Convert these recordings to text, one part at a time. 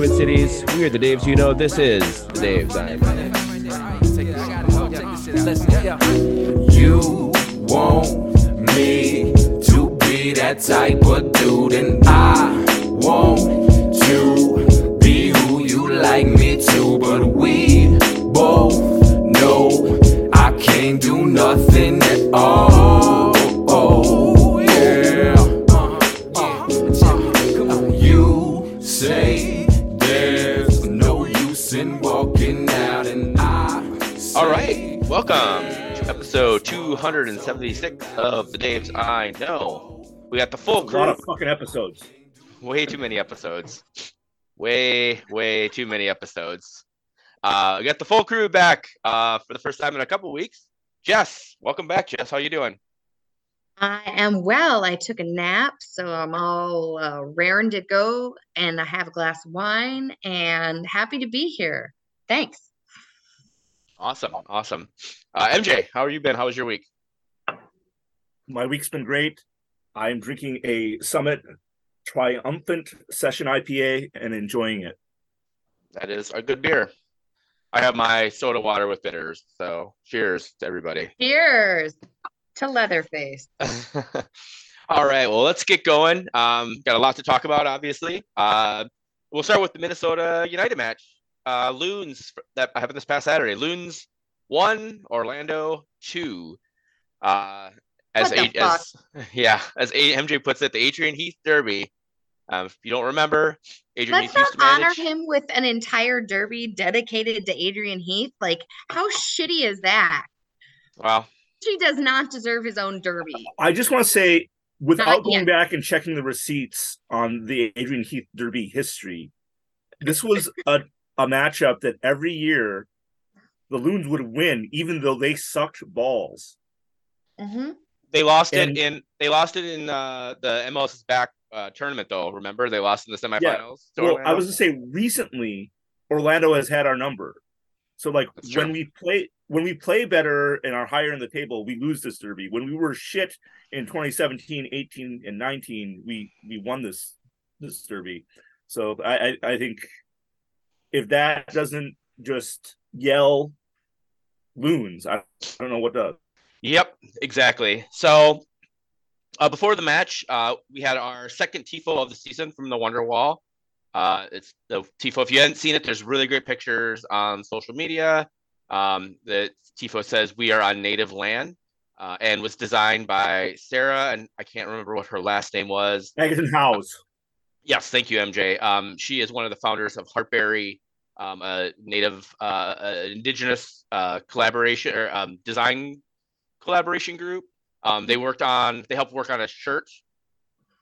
Twin Cities, we are the Daves you know. This is the Daves I know. You want me to be that type of dude, and I want to be who you like me to, but we both know I can't do nothing at all. Welcome to episode 276 of the Daves I Know. We got the full crew. A crew. lot of fucking episodes. way too many episodes. Way, way too many episodes. Uh, we got the full crew back uh, for the first time in a couple weeks. Jess, welcome back, Jess. How you doing? I am well. I took a nap, so I'm all uh, raring to go, and I have a glass of wine and happy to be here. Thanks. Awesome, awesome. Uh, MJ, how have you been? How was your week? My week's been great. I'm drinking a Summit Triumphant Session IPA and enjoying it. That is a good beer. I have my soda water with bitters, so cheers to everybody. Cheers to Leatherface. All right, well, let's get going. Um, got a lot to talk about, obviously. Uh, we'll start with the Minnesota United match. Uh, Loons that happened this past Saturday. Loons one, Orlando two. Uh, as, A- as yeah, as A- MJ puts it, the Adrian Heath Derby. Um, if you don't remember, Adrian Let's Heath used not to honor manage. him with an entire derby dedicated to Adrian Heath. Like, how shitty is that? Well, He does not deserve his own derby. I just want to say, without going back and checking the receipts on the Adrian Heath Derby history, this was a, a matchup that every year the Loons would win, even though they sucked balls. hmm they lost And- it in they lost it in uh, the MLS back uh, tournament though. Remember they lost in the semifinals. to Well, I Orlando? was to say recently, Orlando has had our number. So like That's true. when we play when we play better and are higher in the table, we lose this derby. When we were shit in 2017, 18, and 19, we we won this this derby. So I I, I think if that doesn't just yell loons, I, I don't know what does. Yep, exactly. So uh, before the match, uh, we had our second tifo of the season from the Wonderwall. Uh, it's the tifo. If you hadn't seen it, there's really great pictures on social media. Um, the tifo says we are on native land. Uh, and was designed by Sarah, and I can't remember what her last name was. Agaton Howes. Yes, thank you, MJ. Um, she is one of the founders of Heartberry, um, a native uh, indigenous uh, collaboration or um, design collaboration group. Um, they worked on, they helped work on a shirt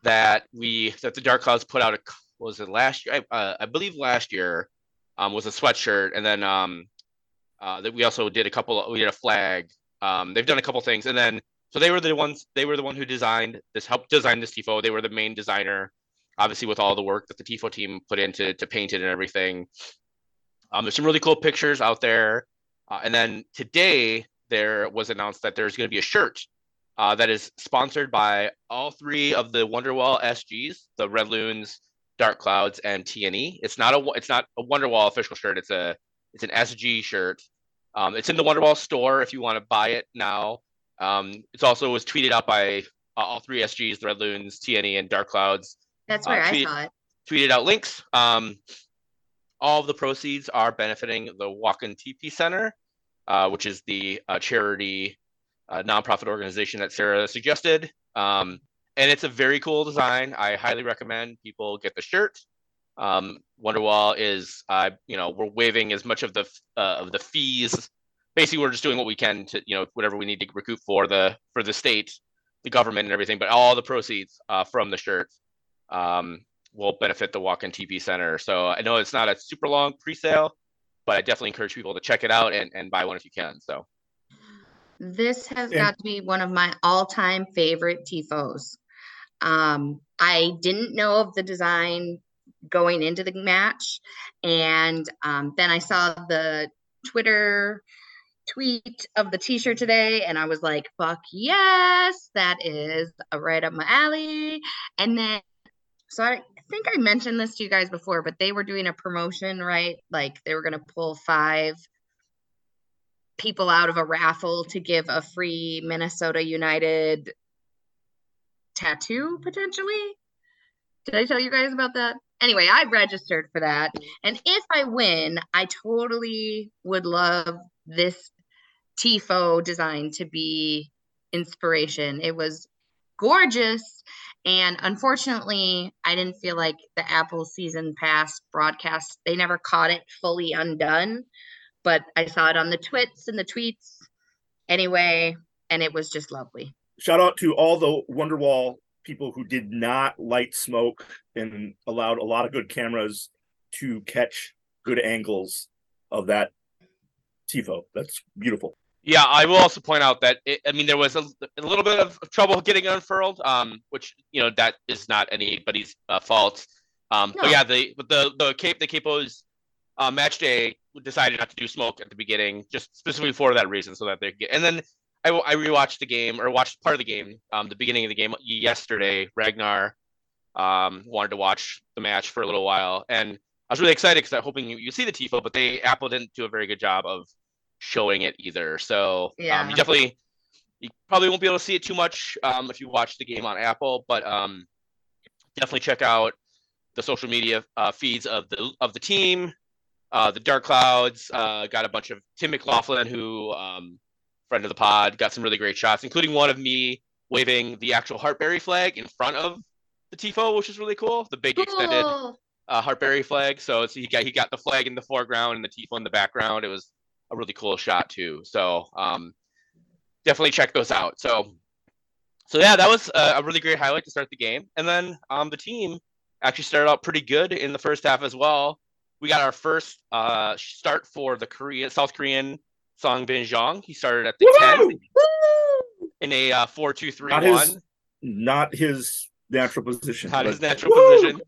that we that the Dark Clouds put out. A, was it last year? I, uh, I believe last year um, was a sweatshirt, and then um, uh, that we also did a couple. We did a flag. Um, they've done a couple things, and then so they were the ones. They were the one who designed this, helped design this tifo. They were the main designer obviously with all the work that the TIFO team put into to paint it and everything. Um, there's some really cool pictures out there. Uh, and then today there was announced that there's going to be a shirt uh, that is sponsored by all three of the Wonderwall SGs, the Red Loons, Dark Clouds, and TNE. It's not a it's not a Wonderwall official shirt. It's a it's an SG shirt. Um, it's in the Wonderwall store if you want to buy it now. Um, it's also was tweeted out by uh, all three SGs, the Red Loons, TNE, and Dark Clouds That's Uh, where I tweet- saw it. tweeted out links. Um, all of the proceeds are benefiting the Wakan Tipi Center, uh, which is the uh, charity uh, nonprofit organization that Sarah suggested. Um, and it's a very cool design. I highly recommend people get the shirt. Um, Wonderwall is, uh, you know, we're waiving as much of the uh, of the fees. Basically, we're just doing what we can to, you know, whatever we need to recoup for the for the state, the government, and everything. But all the proceeds uh, from the shirt um, will benefit the Wakan Tipi Center. So I know it's not a super long pre-sale, but I definitely encourage people to check it out and, and buy one if you can. So This has Yeah. got to be one of my all-time favorite tifos. Um, I didn't know of the design going into the match, and um, then I saw the Twitter tweet of the t-shirt today and I was like, fuck yes, that is right up my alley. And then so I think I mentioned this to you guys before, but they were doing a promotion, right? Like they were gonna pull five people out of a raffle to give a free Minnesota United tattoo potentially. Did I tell you guys about that? Anyway, I registered for that. And if I win, I totally would love this TIFO design to be inspiration. It was gorgeous. And unfortunately, I didn't feel like the Apple season pass broadcast, they never caught it fully undone. But I saw it on the twits and the tweets anyway, and it was just lovely. Shout out to all the Wonderwall people who did not light smoke and allowed a lot of good cameras to catch good angles of that tifo. That's beautiful. Yeah, I will also point out that it, I mean there was a, a, little bit of trouble getting unfurled, um, which you know that is not anybody's uh, fault. Um, no. But yeah, the the the Cape the Capos uh, match day decided not to do smoke at the beginning, just specifically for that reason, so that they could get. And then I, I rewatched the game or watched part of the game, um, the beginning of the game yesterday. Ragnar um, wanted to watch the match for a little while, and I was really excited because I'm hoping you, you see the tifo, but they Apple didn't do a very good job of showing it either. So yeah. um, you definitely you probably won't be able to see it too much um, if you watch the game on Apple, but um, definitely check out the social media uh, feeds of the of the team. Uh, the Dark Clouds uh, got a bunch of Tim McLaughlin, who um, friend of the pod, got some really great shots, including one of me waving the actual Heartberry flag in front of the tifo, which is really cool. The big cool. extended uh, Heartberry flag. So he got he got the flag in the foreground and the tifo in the background. It was a really cool shot too. So um, definitely check those out. So so yeah, that was a, a, really great highlight to start the game. And then um, the team actually started out pretty good in the first half as well. We got our first uh, start for the Korea South Korean Sang Bin Jeung. He started at the Woo-hoo! 10 Woo! in a uh, 4 2 3 not 1. His, not his natural position. Not but... his natural Woo! position.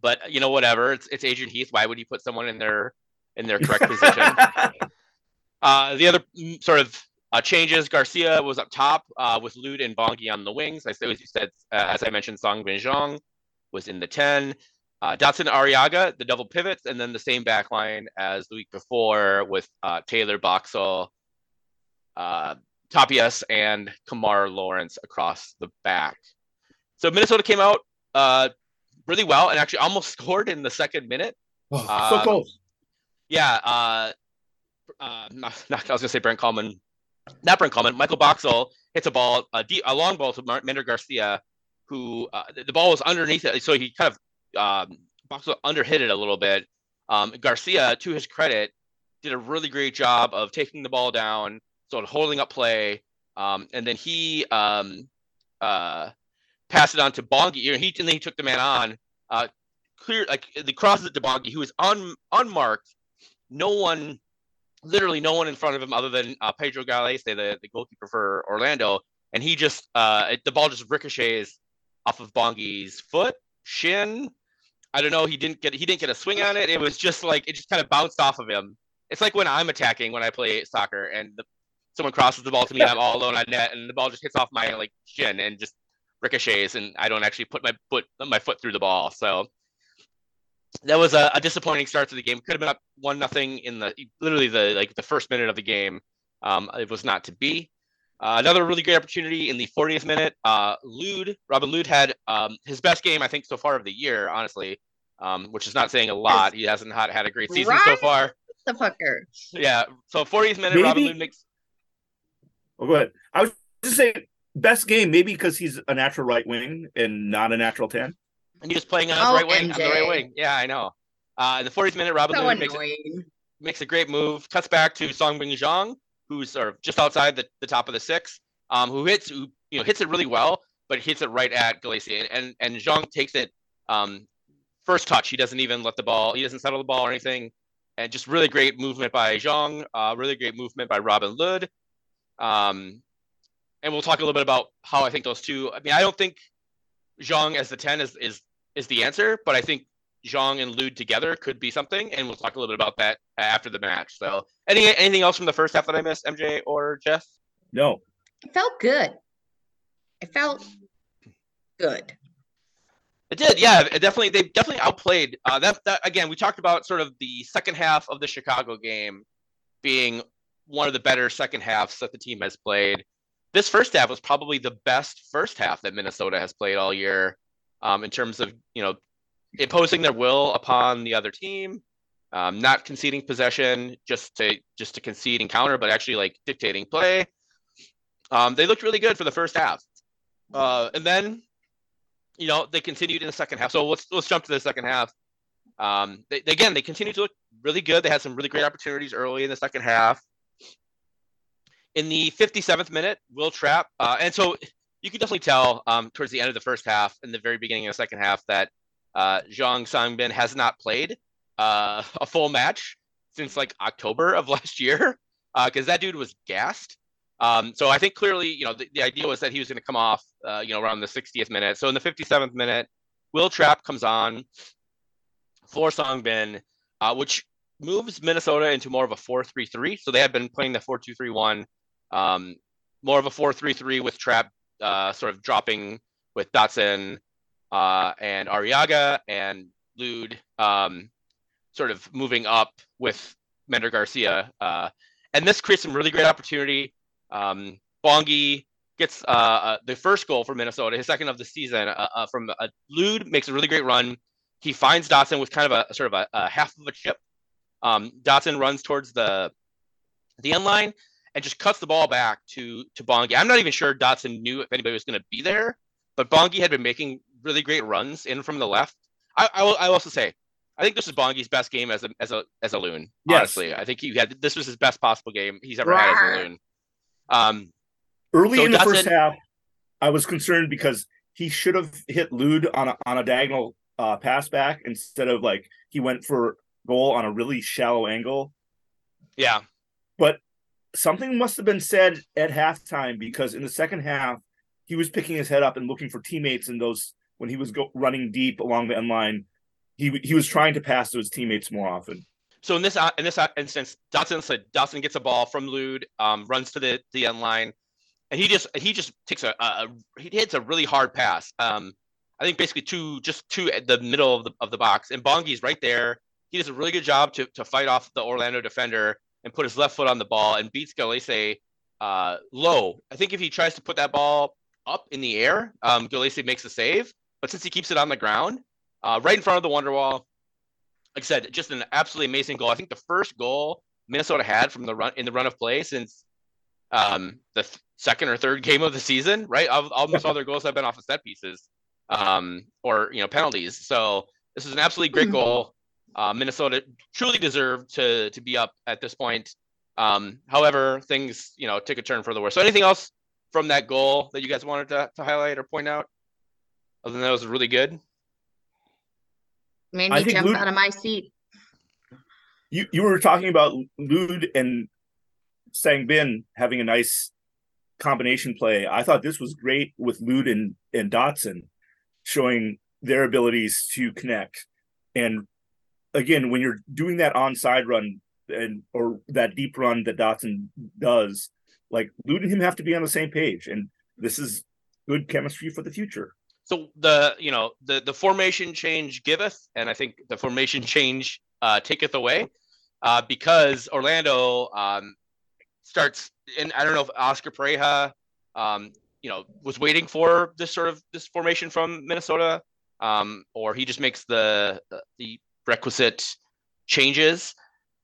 But you know, whatever. It's it's Adrian Heath. Why would he put someone in their in their correct position? uh, the other mm, sort of uh, changes. Garcia was up top uh, with Lod and Bongi on the wings. As you said, uh, as I mentioned, Sang Bin Jeung was in the 10. Uh, Dotson Arriaga, the double pivots, and then the same back line as the week before with uh, Taylor Boxall, uh, Tapias, and Kemar Lawrence across the back. So Minnesota came out uh, really well and actually almost scored in the second minute. Oh, so um, close. Yeah. Uh, uh, not, not, I was to say Brent Kallman. Not Brent Kallman. Michael Boxall hits a ball, a, deep, a long ball to Mender Garcia, who uh, the, the ball was underneath it. So he kind of um, Boxall underhit it a little bit. Um, Garcia, to his credit, did a really great job of taking the ball down, sort of holding up play, um, and then he um, uh, passed it on to Bongi. You know, he and then he took the man on. Uh, clear like the crosses to Bongi, who was un, unmarked. No one, literally no one in front of him other than uh, Pedro Gallese, the, the goalkeeper for Orlando, and he just uh, it, the ball just ricochets off of Bongi's foot, shin, I don't know. He didn't get he didn't get a swing on it. It was just like it just kind of bounced off of him. It's like when I'm attacking when I play soccer and the, someone crosses the ball to me, I'm all alone on net, and the ball just hits off my like shin and just ricochets, and I don't actually put my foot my foot through the ball. So that was a, a disappointing start to the game. Could have been up one nothing in the literally the like the first minute of the game. Um, it was not to be. Uh, another really great opportunity in the 40th minute. Uh, Lod, Robin Lod had um, his best game, I think, so far of the year, honestly, um, which is not saying a lot. He hasn't had, had a great season right? so far. The fucker. Yeah. So 40th minute, maybe... Robin Lod makes. Oh, go ahead. I was just saying, best game, maybe because he's a natural right wing and not a natural 10. And he was playing on oh, right wing, on the right wing. Yeah, I know. Uh, the 40th minute, Robin so makes a, makes a great move, cuts back to Song Jong who's sort of just outside the, the top of the six, um, who hits who you know hits it really well, but hits it right at Gallese. And and Zhang takes it um, first touch. He doesn't even let the ball. He doesn't settle the ball or anything. And just really great movement by Zhang. Uh, really great movement by Robin Lod. Um, and we'll talk a little bit about how I think those two. I mean, I don't think Zhang as the ten is is is the answer, but I think Zhang and Lod together could be something, and we'll talk a little bit about that after the match. So, any anything else from the first half that I missed, MJ or Jeff? No. It felt good. It felt good. It did, yeah. It definitely, they definitely outplayed. Uh, that, that again, we talked about sort of the second half of the Chicago game being one of the better second halves that the team has played. This first half was probably the best first half that Minnesota has played all year, um, in terms of you know imposing their will upon the other team, um, not conceding possession just to just to concede and counter, but actually like dictating play. Um, they looked really good for the first half, uh, and then you know they continued in the second half. So let's let's jump to the second half. Um, they, again, they continued to look really good. They had some really great opportunities early in the second half. In the 57th minute, Will Trapp, uh, and so you can definitely tell um, towards the end of the first half and the very beginning of the second half that uh, Zhang Sangbin has not played uh, a full match since like October of last year because uh, that dude was gassed. Um, so I think clearly, you know, the, the idea was that he was going to come off, uh, you know, around the 60th minute. So in the 57th minute, Will Trapp comes on for Sangbin, uh, which moves Minnesota into more of a 4-3-3. So they had been playing the 4-2-3-1, um, more of a 4-3-3 with Trapp uh, sort of dropping with Dotson uh, and Arriaga and Lod um, sort of moving up with Mender Garcia. Uh, and this creates some really great opportunity um, Bongi gets uh, uh, the first goal for Minnesota, his second of the season, uh, uh, from a Lod makes a really great run. He finds Dotson with kind of a sort of a, a half of a chip. Um, Dotson runs towards the the end line and just cuts the ball back to to Bongi. I'm not even sure Dotson knew if anybody was going to be there, but Bongi had been making really great runs in from the left. I, I will I will also say I think this is Bongi's best game as a as a as a loon. Yes. Honestly, I think he had this was his best possible game he's ever had as a loon. Um, Early so in the first half, I was concerned because he should have hit Lod on a on a diagonal uh, pass back instead of like he went for goal on a really shallow angle. Yeah, but something must have been said at halftime because in the second half he was picking his head up and looking for teammates in those when he was go, running deep along the end line. He he was trying to pass to his teammates more often. So in this uh, in this uh, instance, Dotson said Dotson gets a ball from Lod, um, runs to the the end line, and he just he just takes a, a, he hits a really hard pass. Um, I think basically two just two at the middle of the of the box, and Bongi's right there. He does a really good job to to fight off the Orlando defender and put his left foot on the ball and beats Gallese uh, low. I think if he tries to put that ball up in the air, um, Gallese makes a save. But since he keeps it on the ground, uh, right in front of the wonder wall, like I said, just an absolutely amazing goal. I think the first goal Minnesota had from the run in the run of play since um, the th- second or third game of the season, right? Almost all their goals have been off of set pieces um, or you know penalties. So this is an absolutely great mm-hmm. goal. Uh, Minnesota truly deserved to to be up at this point. Um, however, things you know took a turn for the worse. So anything else from that goal that you guys wanted to, to highlight or point out? Other than that was really good. Made me jump Lod, out of my seat. You you were talking about Lod and Sangbin having a nice combination play. I thought this was great with Lod and, and Dotson showing their abilities to connect. And again, when you're doing that onside run and or that deep run that Dotson does, like Lod him have to be on the same page. And this is good chemistry for the future so the you know the the formation change giveth, and I think the formation change uh, taketh away, uh, because Orlando um, starts, and I don't know if Oscar Pareja, um, you know, was waiting for this sort of this formation from Minnesota, um, or he just makes the the requisite changes,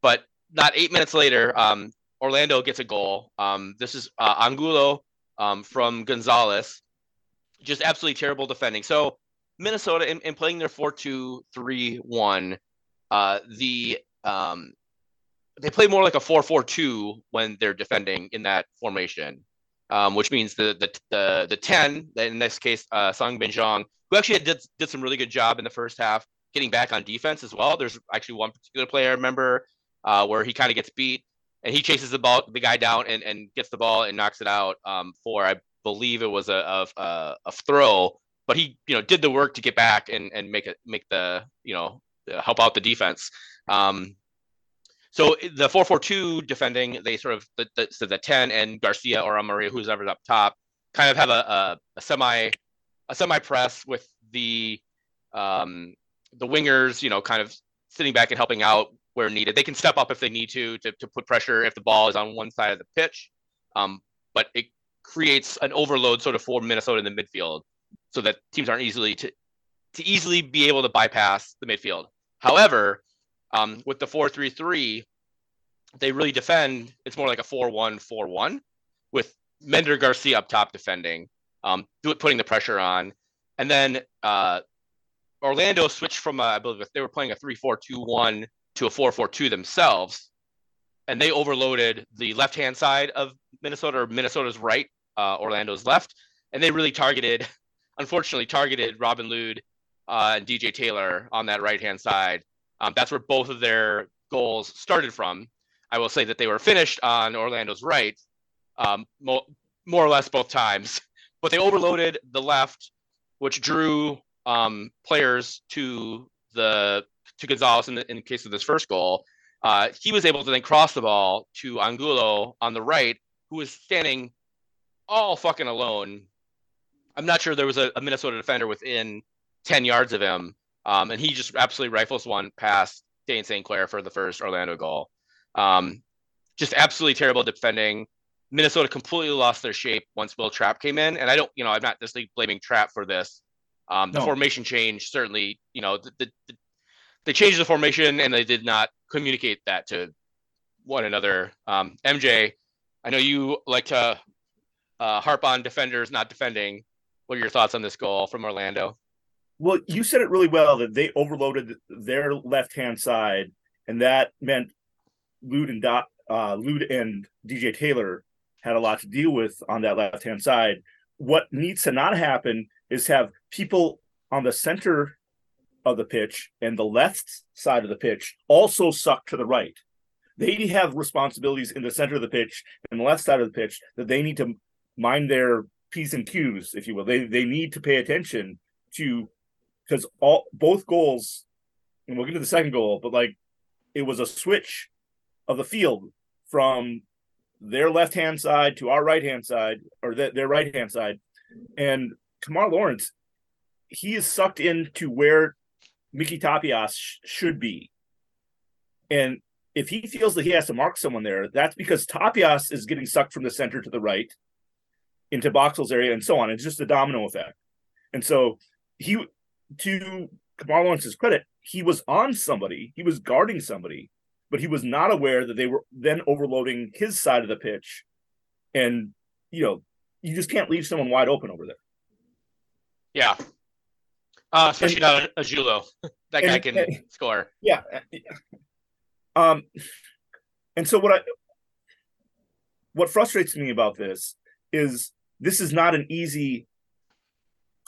but not eight minutes later, um, Orlando gets a goal. Um, this is uh, Angulo um, from Gonzalez just absolutely terrible defending. So Minnesota in, in playing their 4-2-3-1, uh, the um, they play more like a 4-4-2 when they're defending in that formation. Um, which means the the the, the 10, in this case, uh, Sangbin Zhang, who actually did, did some really good job in the first half, getting back on defense as well. There's actually one particular player I remember uh, where he kind of gets beat and he chases the ball, the guy down and, and gets the ball and knocks it out um, for, I believe it was a, a, a throw, but he you know did the work to get back and, and make it make the you know help out the defense. Um, so the four four two defending, they sort of the, the so the ten and Garcia or Amarilla, who's ever up top, kind of have a, a, a semi a semi press with the um, the wingers, you know, kind of sitting back and helping out where needed. They can step up if they need to to, to put pressure if the ball is on one side of the pitch, um, but it creates an overload sort of for Minnesota in the midfield, so that teams aren't easily to to easily be able to bypass the midfield. However, um, with the four three three, they really defend. It's more like a four one four one with Mender Garcia up top defending, um, putting the pressure on, and then uh, Orlando switched from a, I believe they were playing a three four two one to a four four two themselves, and they overloaded the left hand side of Minnesota or Minnesota's right, uh, Orlando's left, and they really targeted, unfortunately, targeted Robin Lod uh, and DJ Taylor on that right hand side. Um, that's where both of their goals started from. I will say that they were finished on Orlando's right, um, mo- more or less both times, but they overloaded the left, which drew um, players to the to Gonzalez in the, in the case of this first goal. Uh, he was able to then cross the ball to Angulo on the right, who was standing all fucking alone. I'm not sure there was a, a Minnesota defender within 10 yards of him. Um, and he just absolutely rifles one past Dayne St. Clair for the first Orlando goal. Um, just absolutely terrible defending. Minnesota completely lost their shape once Will Trapp came in. And I don't, you know, I'm not necessarily blaming Trapp for this. Um, the no. formation change certainly, you know, the, the, the, they changed the formation and they did not communicate that to one another. Um, MJ, I know you like to uh, harp on defenders not defending. What are your thoughts on this goal from Orlando? Well, you said it really well that they overloaded their left hand side, and that meant Lod and Dot, uh, Lod and DJ Taylor had a lot to deal with on that left hand side. What needs to not happen is have people on the center of the pitch and the left side of the pitch also suck to the right. They have responsibilities in the center of the pitch and the left side of the pitch that they need to mind their p's and q's, if you will. They they need to pay attention to because all both goals, and we'll get to the second goal, but like it was a switch of the field from their left hand side to our right hand side, or the, their right hand side, and Kemar Lawrence, he is sucked into where Mickey Tapias sh- should be, and if he feels that he has to mark someone there, that's because Tapias is getting sucked from the center to the right into Boxall's area and so on. It's just a domino effect. And so he to Kemar Lawrence's credit, he was on somebody, he was guarding somebody, but he was not aware that they were then overloading his side of the pitch. And, you know, you just can't leave someone wide open over there. Yeah. Uh, especially and, not a, a Julo. that guy can and, score. Yeah. Um, and so what I, what frustrates me about this is this is not an easy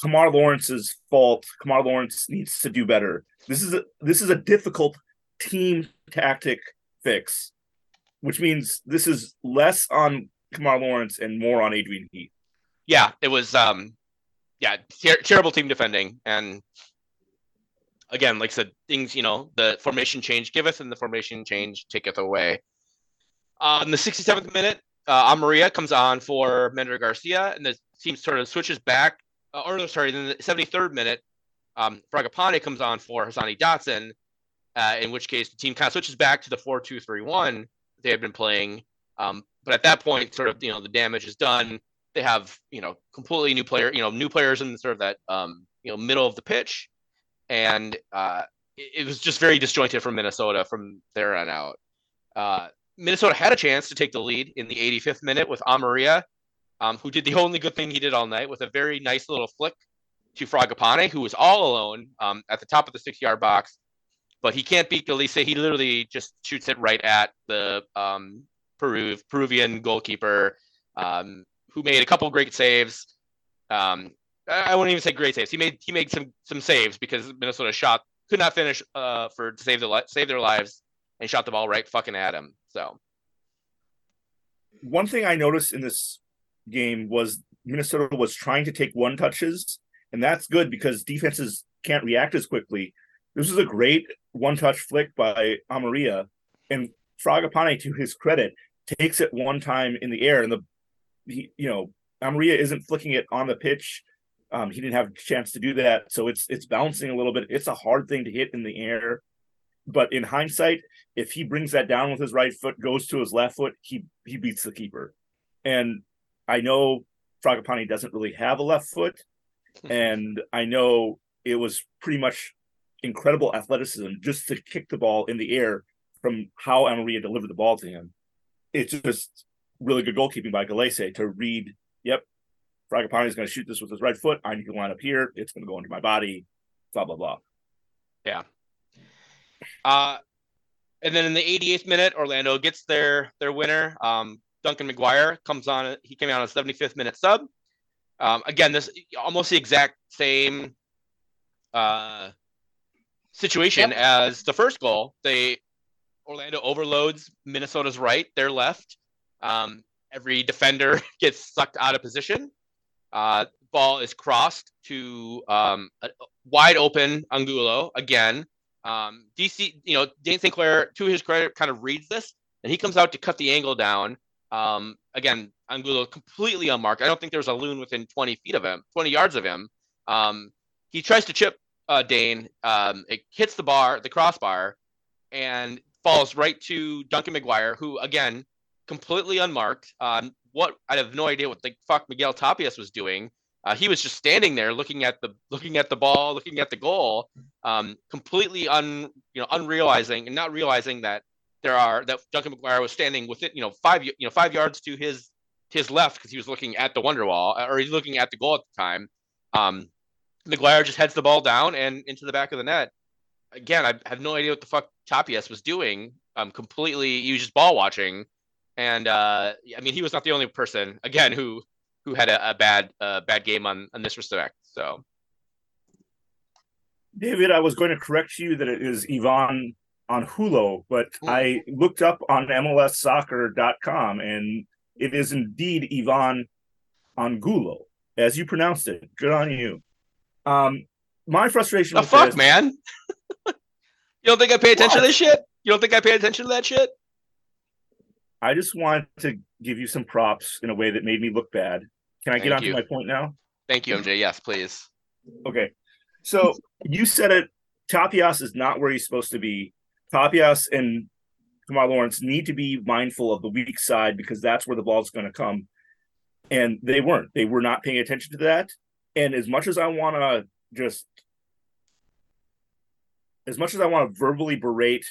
Kemar Lawrence's fault. Kemar Lawrence needs to do better. This is a this is a difficult team tactic fix, which means this is less on Kemar Lawrence and more on Adrian Heath. Yeah, it was um yeah, ter- terrible team defending and again, like I said, things, you know, the formation change giveth and the formation change taketh away. Uh, in the 67th minute, uh, Amarilla comes on for Mender Garcia, and the team sort of switches back uh, or sorry, then the 73rd minute, um, Fragapane comes on for Hassani Dotson, uh, in which case the team kind of switches back to the 4 2 3 1 they had been playing. Um, but at that point, sort of, you know, the damage is done. They have, you know, completely new player, you know, new players in sort of that, um, you know, middle of the pitch. And uh, it, it was just very disjointed from Minnesota from there on out. Uh, Minnesota had a chance to take the lead in the 85th minute with Amarilla um, who did the only good thing he did all night with a very nice little flick to Fragapane, who was all alone um, at the top of the six yard box. But he can't beat Gallese. He literally just shoots it right at the um, Peru, Peruvian goalkeeper, um, who made a couple great saves. Um, I wouldn't even say great saves. He made he made some some saves because Minnesota shot could not finish uh, for to save the save their lives and shot the ball right fucking at him. So one thing I noticed in this game was Minnesota was trying to take one touches, and that's good because defenses can't react as quickly. This was a great one touch flick by Amarilla, and Fragapane, to his credit, takes it one time in the air, and the he, you know Amarilla isn't flicking it on the pitch. Um, he didn't have a chance to do that, so it's it's bouncing a little bit. It's a hard thing to hit in the air, but in hindsight, if he brings that down with his right foot, goes to his left foot, he he beats the keeper. And I know Fragapane doesn't really have a left foot, and I know it was pretty much incredible athleticism just to kick the ball in the air from how Amarilla delivered the ball to him. It's just really good goalkeeping by Gallese to read, yep, Fragapane is going to shoot this with his right foot. I need to line up here. It's going to go into my body, blah, blah, blah. Yeah. Uh, and then in the 88th minute, Orlando gets their their winner. Um, Duncan McGuire comes on. He came out on a 75th minute sub. Um, again, this almost the exact same uh, situation yep. as the first goal. They Orlando overloads Minnesota's right, their left. Um, every defender gets sucked out of position. Uh, ball is crossed to um, wide open Angulo again. Um, DC, you know, Dayne St. Clair, to his credit, kind of reads this and he comes out to cut the angle down. Um, again, Angulo completely unmarked. I don't think there's a loon within 20 feet of him, 20 yards of him. Um, he tries to chip uh, Dayne. Um, it hits the bar, the crossbar, and falls right to Duncan McGuire, who again completely unmarked. Um, what I have no idea what the fuck Miguel Tapias was doing. Uh, he was just standing there looking at the looking at the ball, looking at the goal, um, completely un you know unrealizing and not realizing that there are that Duncan McGuire was standing within you know five you know five yards to his his left because he was looking at the wonder wall or he's looking at the goal at the time. Um, McGuire just heads the ball down and into the back of the net. Again, I have no idea what the fuck Tapias was doing. Um, completely, he was just ball watching, and uh, I mean, he was not the only person again who who had a, a bad uh, bad game on on this respect. So, David, I was going to correct you that it is Ivan Angulo, but mm. I looked up on MLSsoccer.com and it is indeed Ivan Angulo, as you pronounced it. Good on you. Um, my frustration. The fuck, this, man! you don't think I pay attention what? to this shit? You don't think I pay attention to that shit? I just wanted to give you some props in a way that made me look bad. Can I Thank get on to my point now? Thank you, MJ. Yes, please. Okay. So you said it. Tapias is not where he's supposed to be. Tapias and Kemar Lawrence need to be mindful of the weak side because that's where the ball's going to come. And they weren't. They were not paying attention to that. And as much as I want to just, as much as I want to verbally berate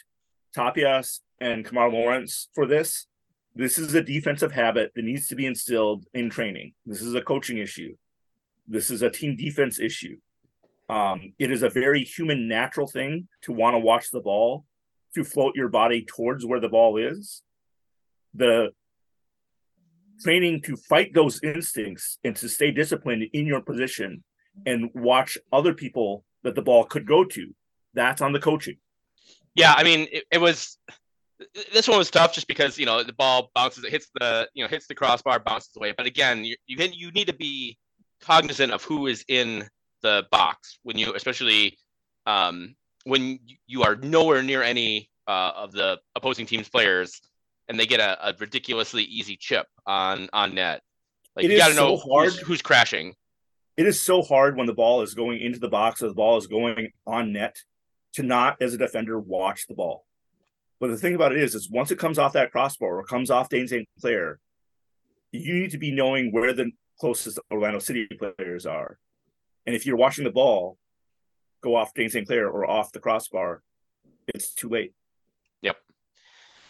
Tapias and Kemar Lawrence for this, this is a defensive habit that needs to be instilled in training. This is a coaching issue. This is a team defense issue. Um, it is a very human, natural thing to want to watch the ball, to float your body towards where the ball is. The training to fight those instincts and to stay disciplined in your position and watch other people that the ball could go to. That's on the coaching. Yeah, I mean, it, it was this one was tough just because you know the ball bounces, it hits the you know hits the crossbar, bounces away. But again, you you, you need to be cognizant of who is in the box when you, especially um, when you are nowhere near any uh, of the opposing team's players, and they get a, a ridiculously easy chip on on net. Like it you got to know so who's, who's crashing. It is so hard when the ball is going into the box or the ball is going on net to not, as a defender, watch the ball but the thing about it is, is once it comes off that crossbar or comes off Dayne St. Clair, you need to be knowing where the closest Orlando City players are. And if you're watching the ball go off Dayne St. Clair or off the crossbar, it's too late. Yep.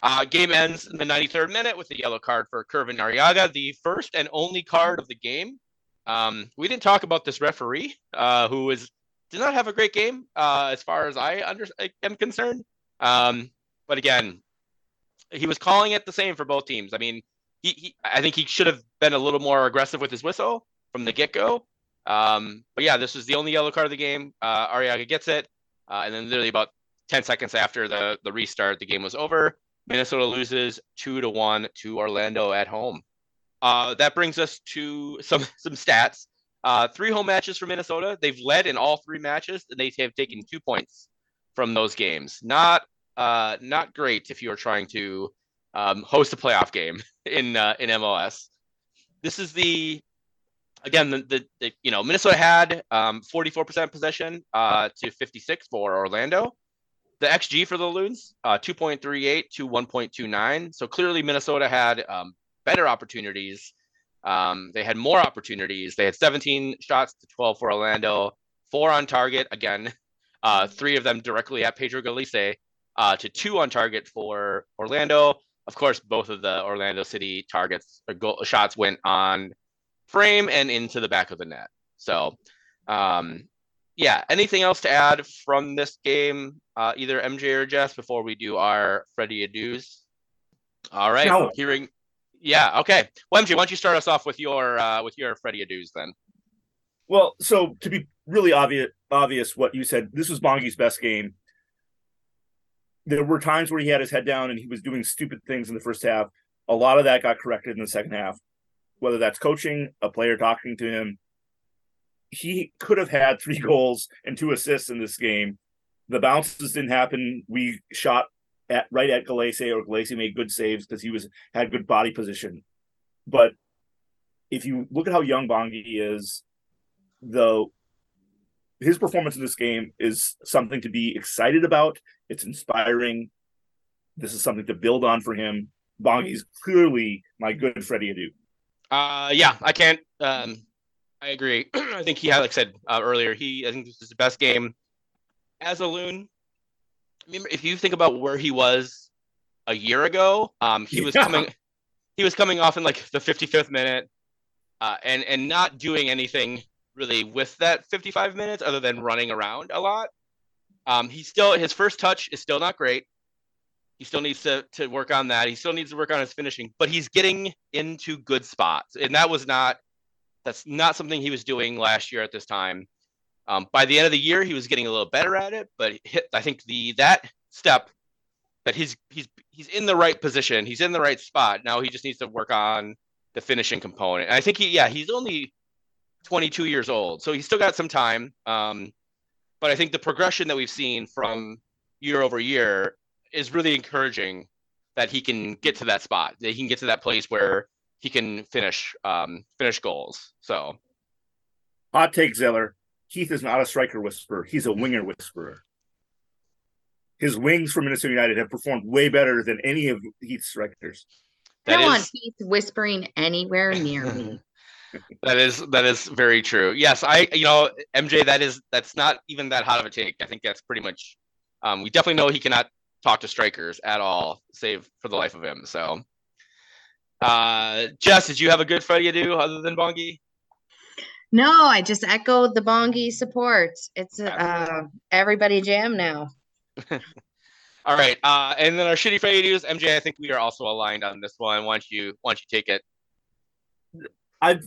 Uh, game ends in the 93rd minute with a yellow card for Kervin Arriaga, the first and only card of the game. Um, we didn't talk about this referee, uh, who is did not have a great game uh, as far as I under am concerned. Um, but again, he was calling it the same for both teams. I mean, he, he I think he should have been a little more aggressive with his whistle from the get go. Um, but yeah, this was the only yellow card of the game. Uh, Arriaga gets it, uh, and then literally about 10 seconds after the the restart, the game was over. Minnesota loses two to one to Orlando at home. Uh, that brings us to some some stats. Uh, three home matches for Minnesota. They've led in all three matches, and they have taken two points from those games. Not uh, not great if you are trying to um, host a playoff game in uh, in MLS. This is the again the, the, the you know Minnesota had um, 44% possession uh, to 56 for Orlando. The XG for the Loons uh, 2.38 to 1.29. So clearly Minnesota had um, better opportunities. Um, they had more opportunities. They had 17 shots to 12 for Orlando, four on target. Again, uh, three of them directly at Pedro Gallese, uh, to two on target for Orlando. Of course, both of the Orlando City targets or goal, shots went on frame and into the back of the net. So, um, yeah. Anything else to add from this game, uh, either MJ or Jess, before we do our Freddie Adu's? All right. No. Hearing. Yeah. Okay. Well, MJ, why don't you start us off with your uh, with your Freddie Adu's then? Well, so to be really obvious, obvious what you said, this was Bongi's best game. There were times where he had his head down and he was doing stupid things in the first half. A lot of that got corrected in the second half, whether that's coaching, a player talking to him. He could have had three goals and two assists in this game. The bounces didn't happen. We shot at right at Gallese, or Gallese made good saves because he was had good body position. But if you look at how young Bongi is, though his performance in this game is something to be excited about. It's inspiring. This is something to build on for him. Bongi's clearly my good Freddie Adu. Uh, yeah, I can't. Um, I agree. I think he had, like I said uh, earlier, he I think this is the best game as a loon. Remember, if you think about where he was a year ago, um, he was Yeah. coming, he was coming off in like the 55th minute, uh, and and not doing anything really with that 55 minutes other than running around a lot. Um, he still his first touch is still not great. He still needs to to work on that. He still needs to work on his finishing, but he's getting into good spots, and that was not that's not something he was doing last year at this time. Um, by the end of the year, he was getting a little better at it, but hit, I think the that step that he's he's he's in the right position, he's in the right spot. Now he just needs to work on the finishing component. And I think he yeah he's only 22 years old, so he's still got some time. Um, but I think the progression that we've seen from year over year is really encouraging that he can get to that spot, that he can get to that place where he can finish um, finish goals. So Hot take, Zeller. Heath is not a striker whisperer. He's a winger whisperer. His wings for Minnesota United have performed way better than any of Heath's strikers. I that don't want is Heath whispering anywhere near me. that is that is very true. Yes, I you know MJ that is that's not even that hot of a take. I think that's pretty much um, we definitely know he cannot talk to strikers at all, save for the life of him. So, uh, Jess, did you have a good Freddie Adu other than Bongi? No, I just echoed the Bongi support. It's uh, everybody jam now. All right, uh, and then our shitty Freddie Adu's MJ. I think we are also aligned on this one. Why don't you why don't you take it? I've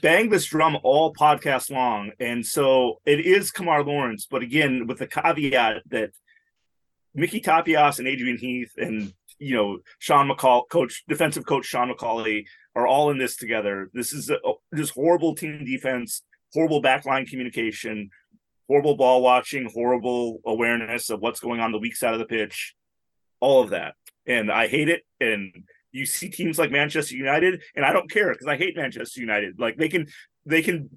banged this drum all podcast long, and so it is Kemar Lawrence, but again, with the caveat that Mickey Tapias and Adrian Heath and you know Sean McCall, coach defensive coach Sean McAuliffe are all in this together. This is a, just horrible team defense, horrible backline communication, horrible ball watching, horrible awareness of what's going on the weak side of the pitch, all of that, and I hate it. And you see teams like Manchester United, and I don't care because I hate Manchester United. Like they can they can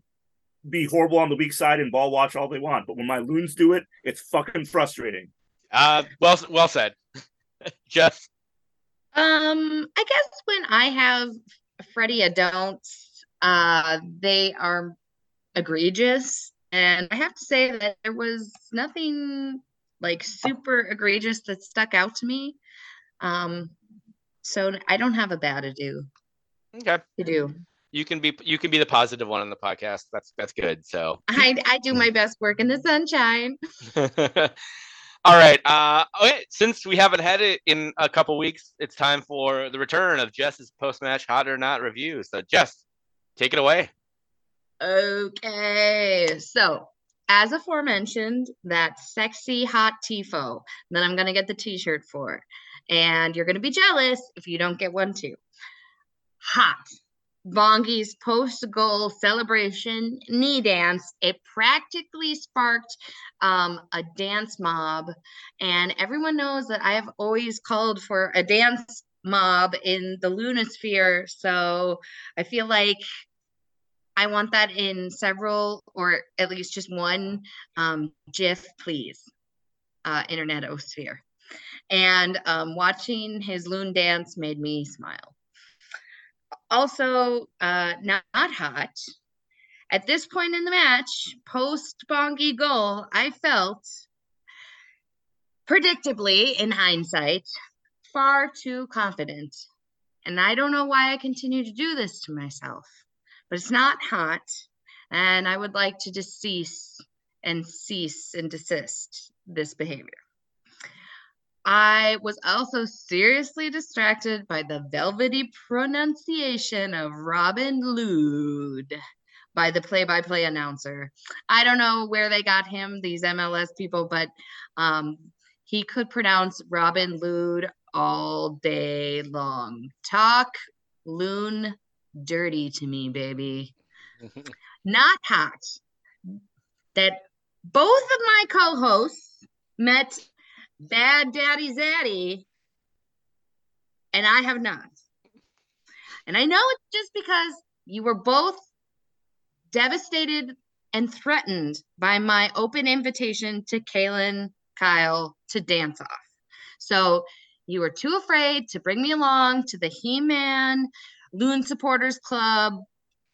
be horrible on the weak side and ball watch all they want, but when my loons do it, it's fucking frustrating. Uh, well well said, Jeff. Um, I guess when I have Freddie Adu's, uh, they are egregious. And I have to say that there was nothing like super egregious that stuck out to me. Um, so I don't have a bad ado Okay, to do. you can be you can be the positive one on the podcast. That's that's good. So. I, I do my best work in the sunshine. All right. Uh, okay. Since we haven't had it in a couple weeks, it's time for the return of Jess's post-match hot or not review. So, Jess, take it away. Okay, so as aforementioned, that sexy hot tifo that I'm gonna get the t-shirt for, and you're gonna be jealous if you don't get one too. Hot, Bongi's post goal celebration knee dance. It practically sparked um, a dance mob. And everyone knows that I have always called for a dance mob in the Lunasphere. So I feel like I want that in several or at least just one um, GIF, please, uh, Internet Internetosphere. And um, watching his loon dance made me smile also uh, not, not hot. At this point in the match, post Bongi goal, I felt, predictably in hindsight, far too confident. And I don't know why I continue to do this to myself, but it's not hot. And I would like to decease and cease and desist this behavior. I was also seriously distracted by the velvety pronunciation of Robin Lod by the play by play announcer. I don't know where they got him, these MLS people, but um, he could pronounce Robin Lod all day long. Talk loon dirty to me, baby. Not hot. That both of my co hosts met Bad Daddy Zaddy, and I have not. And I know it's just because you were both devastated and threatened by my open invitation to Kaylin Kyle to dance off. So you were too afraid to bring me along to the He Man Loon Supporters Club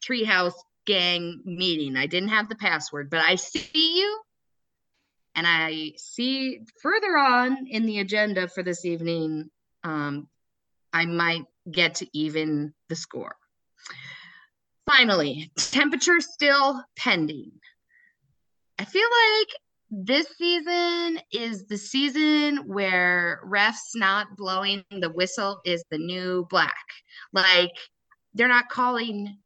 Treehouse Gang meeting. I didn't have the password, but I see you and I see further on in the agenda for this evening, um, I might get to even the score. Finally, temperature still pending. I feel like this season is the season where refs not blowing the whistle is the new black. Like they're not calling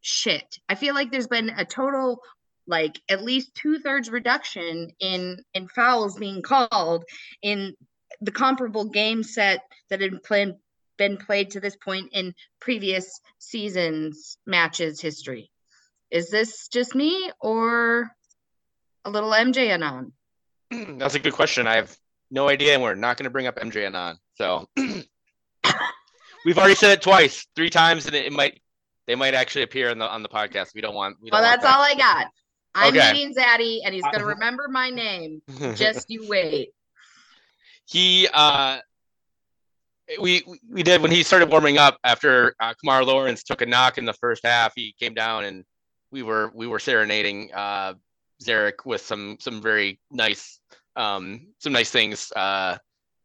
shit. I feel like there's been a total like at least two thirds reduction in in fouls being called in the comparable game set that had been been played to this point in previous seasons matches history. Is this just me or a little MJ anon? That's a good question. I have no idea, and we're not going to bring up MJ anon. So we've already said it twice, three times, and it, it, might they might actually appear on the on the podcast. We don't want. We don't well, that's that. all I got. I'm okay. meeting Zaddy, and he's gonna remember my name. Just you wait. He uh we we did when he started warming up after uh, Kemar Lawrence took a knock in the first half. He came down and we were we were serenading uh, Zarek with some some very nice um, some nice things uh,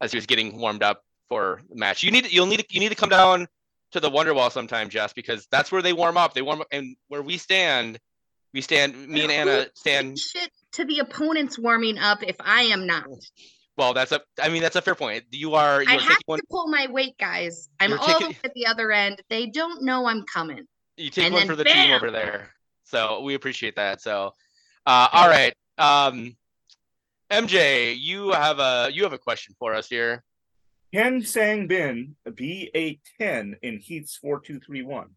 as he was getting warmed up for the match. You need you'll need to, you need to come down to the Wonderwall sometime, Jess, because that's where they warm up. They warm up and where we stand we stand. Me and Anna stand. Shit to the opponents warming up if I am not. Well, that's a. I mean, that's a fair point. You are. You I have to one, pull my weight, guys. I'm all taking, at the other end. They don't know I'm coming. You take and one for the bam! team over there. So we appreciate that. So, uh, all right. Um, MJ, you have a you have a question for us here. Can Sang Bin be a ten in Heath's four two three one?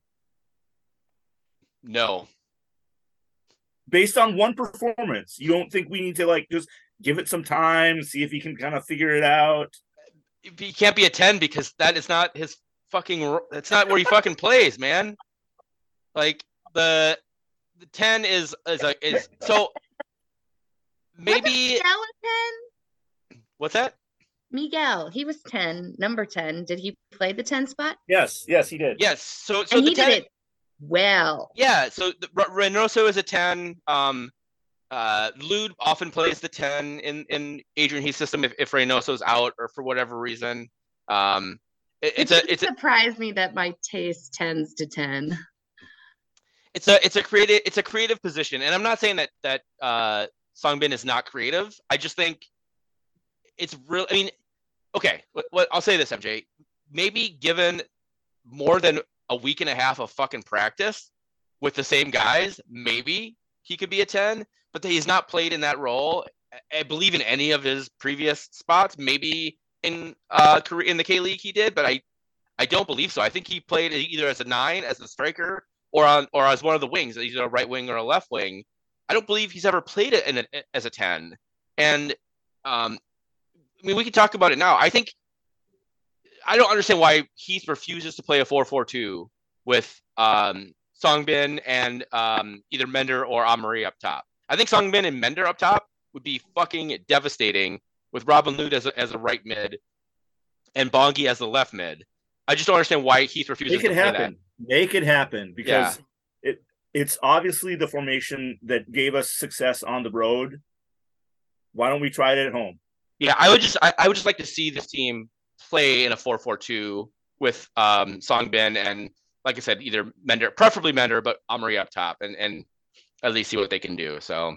No based on one performance. You don't think we need to like just give it some time, see if he can kind of figure it out? He can't be a 10 because that is not his fucking that's not where he fucking plays, man. Like the the 10 is is a is so maybe What's that? Miguel, he was 10, number 10. Did he play the 10 spot? Yes, yes, he did. Yes. So so and the he 10, did it well. Yeah, so the, Reynoso is a 10. Um, uh, Lod often plays the 10 in, in Adrian Heath's system if, if Reynoso's out or for whatever reason. Um, it, it's it a it's surprised me that my taste tends to 10. It's a it's a creative it's a creative position, and I'm not saying that that uh, Sang Bin is not creative. I just think it's real. I mean, okay, what, what I'll say this, MJ. Maybe given more than a week and a half of fucking practice with the same guys, maybe he could be a 10, but he's not played in that role. I believe in any of his previous spots, maybe in uh in the K League he did, but I I don't believe so. I think he played either as a nine, as a striker, or on or as one of the wings, either a right wing or a left wing. I don't believe he's ever played it in a, as a ten. And um, I mean, we can talk about it now. I think I don't understand why Heath refuses to play a four-four-two with um, Sang Bin and um, either Mender or Amari up top. I think Sang Bin and Mender up top would be fucking devastating with Robin Lod as a, as a right mid and Bongi as the left mid. I just don't understand why Heath refuses to. Make it happen. Make it happen because Yeah. it it's obviously the formation that gave us success on the road. Why don't we try it at home? Yeah, I would just I, I would just like to see this team play in a 4-4-2 with um Sang Bin and like I said, either Mender, preferably Mender, but Amari up top and and at least see what they can do. So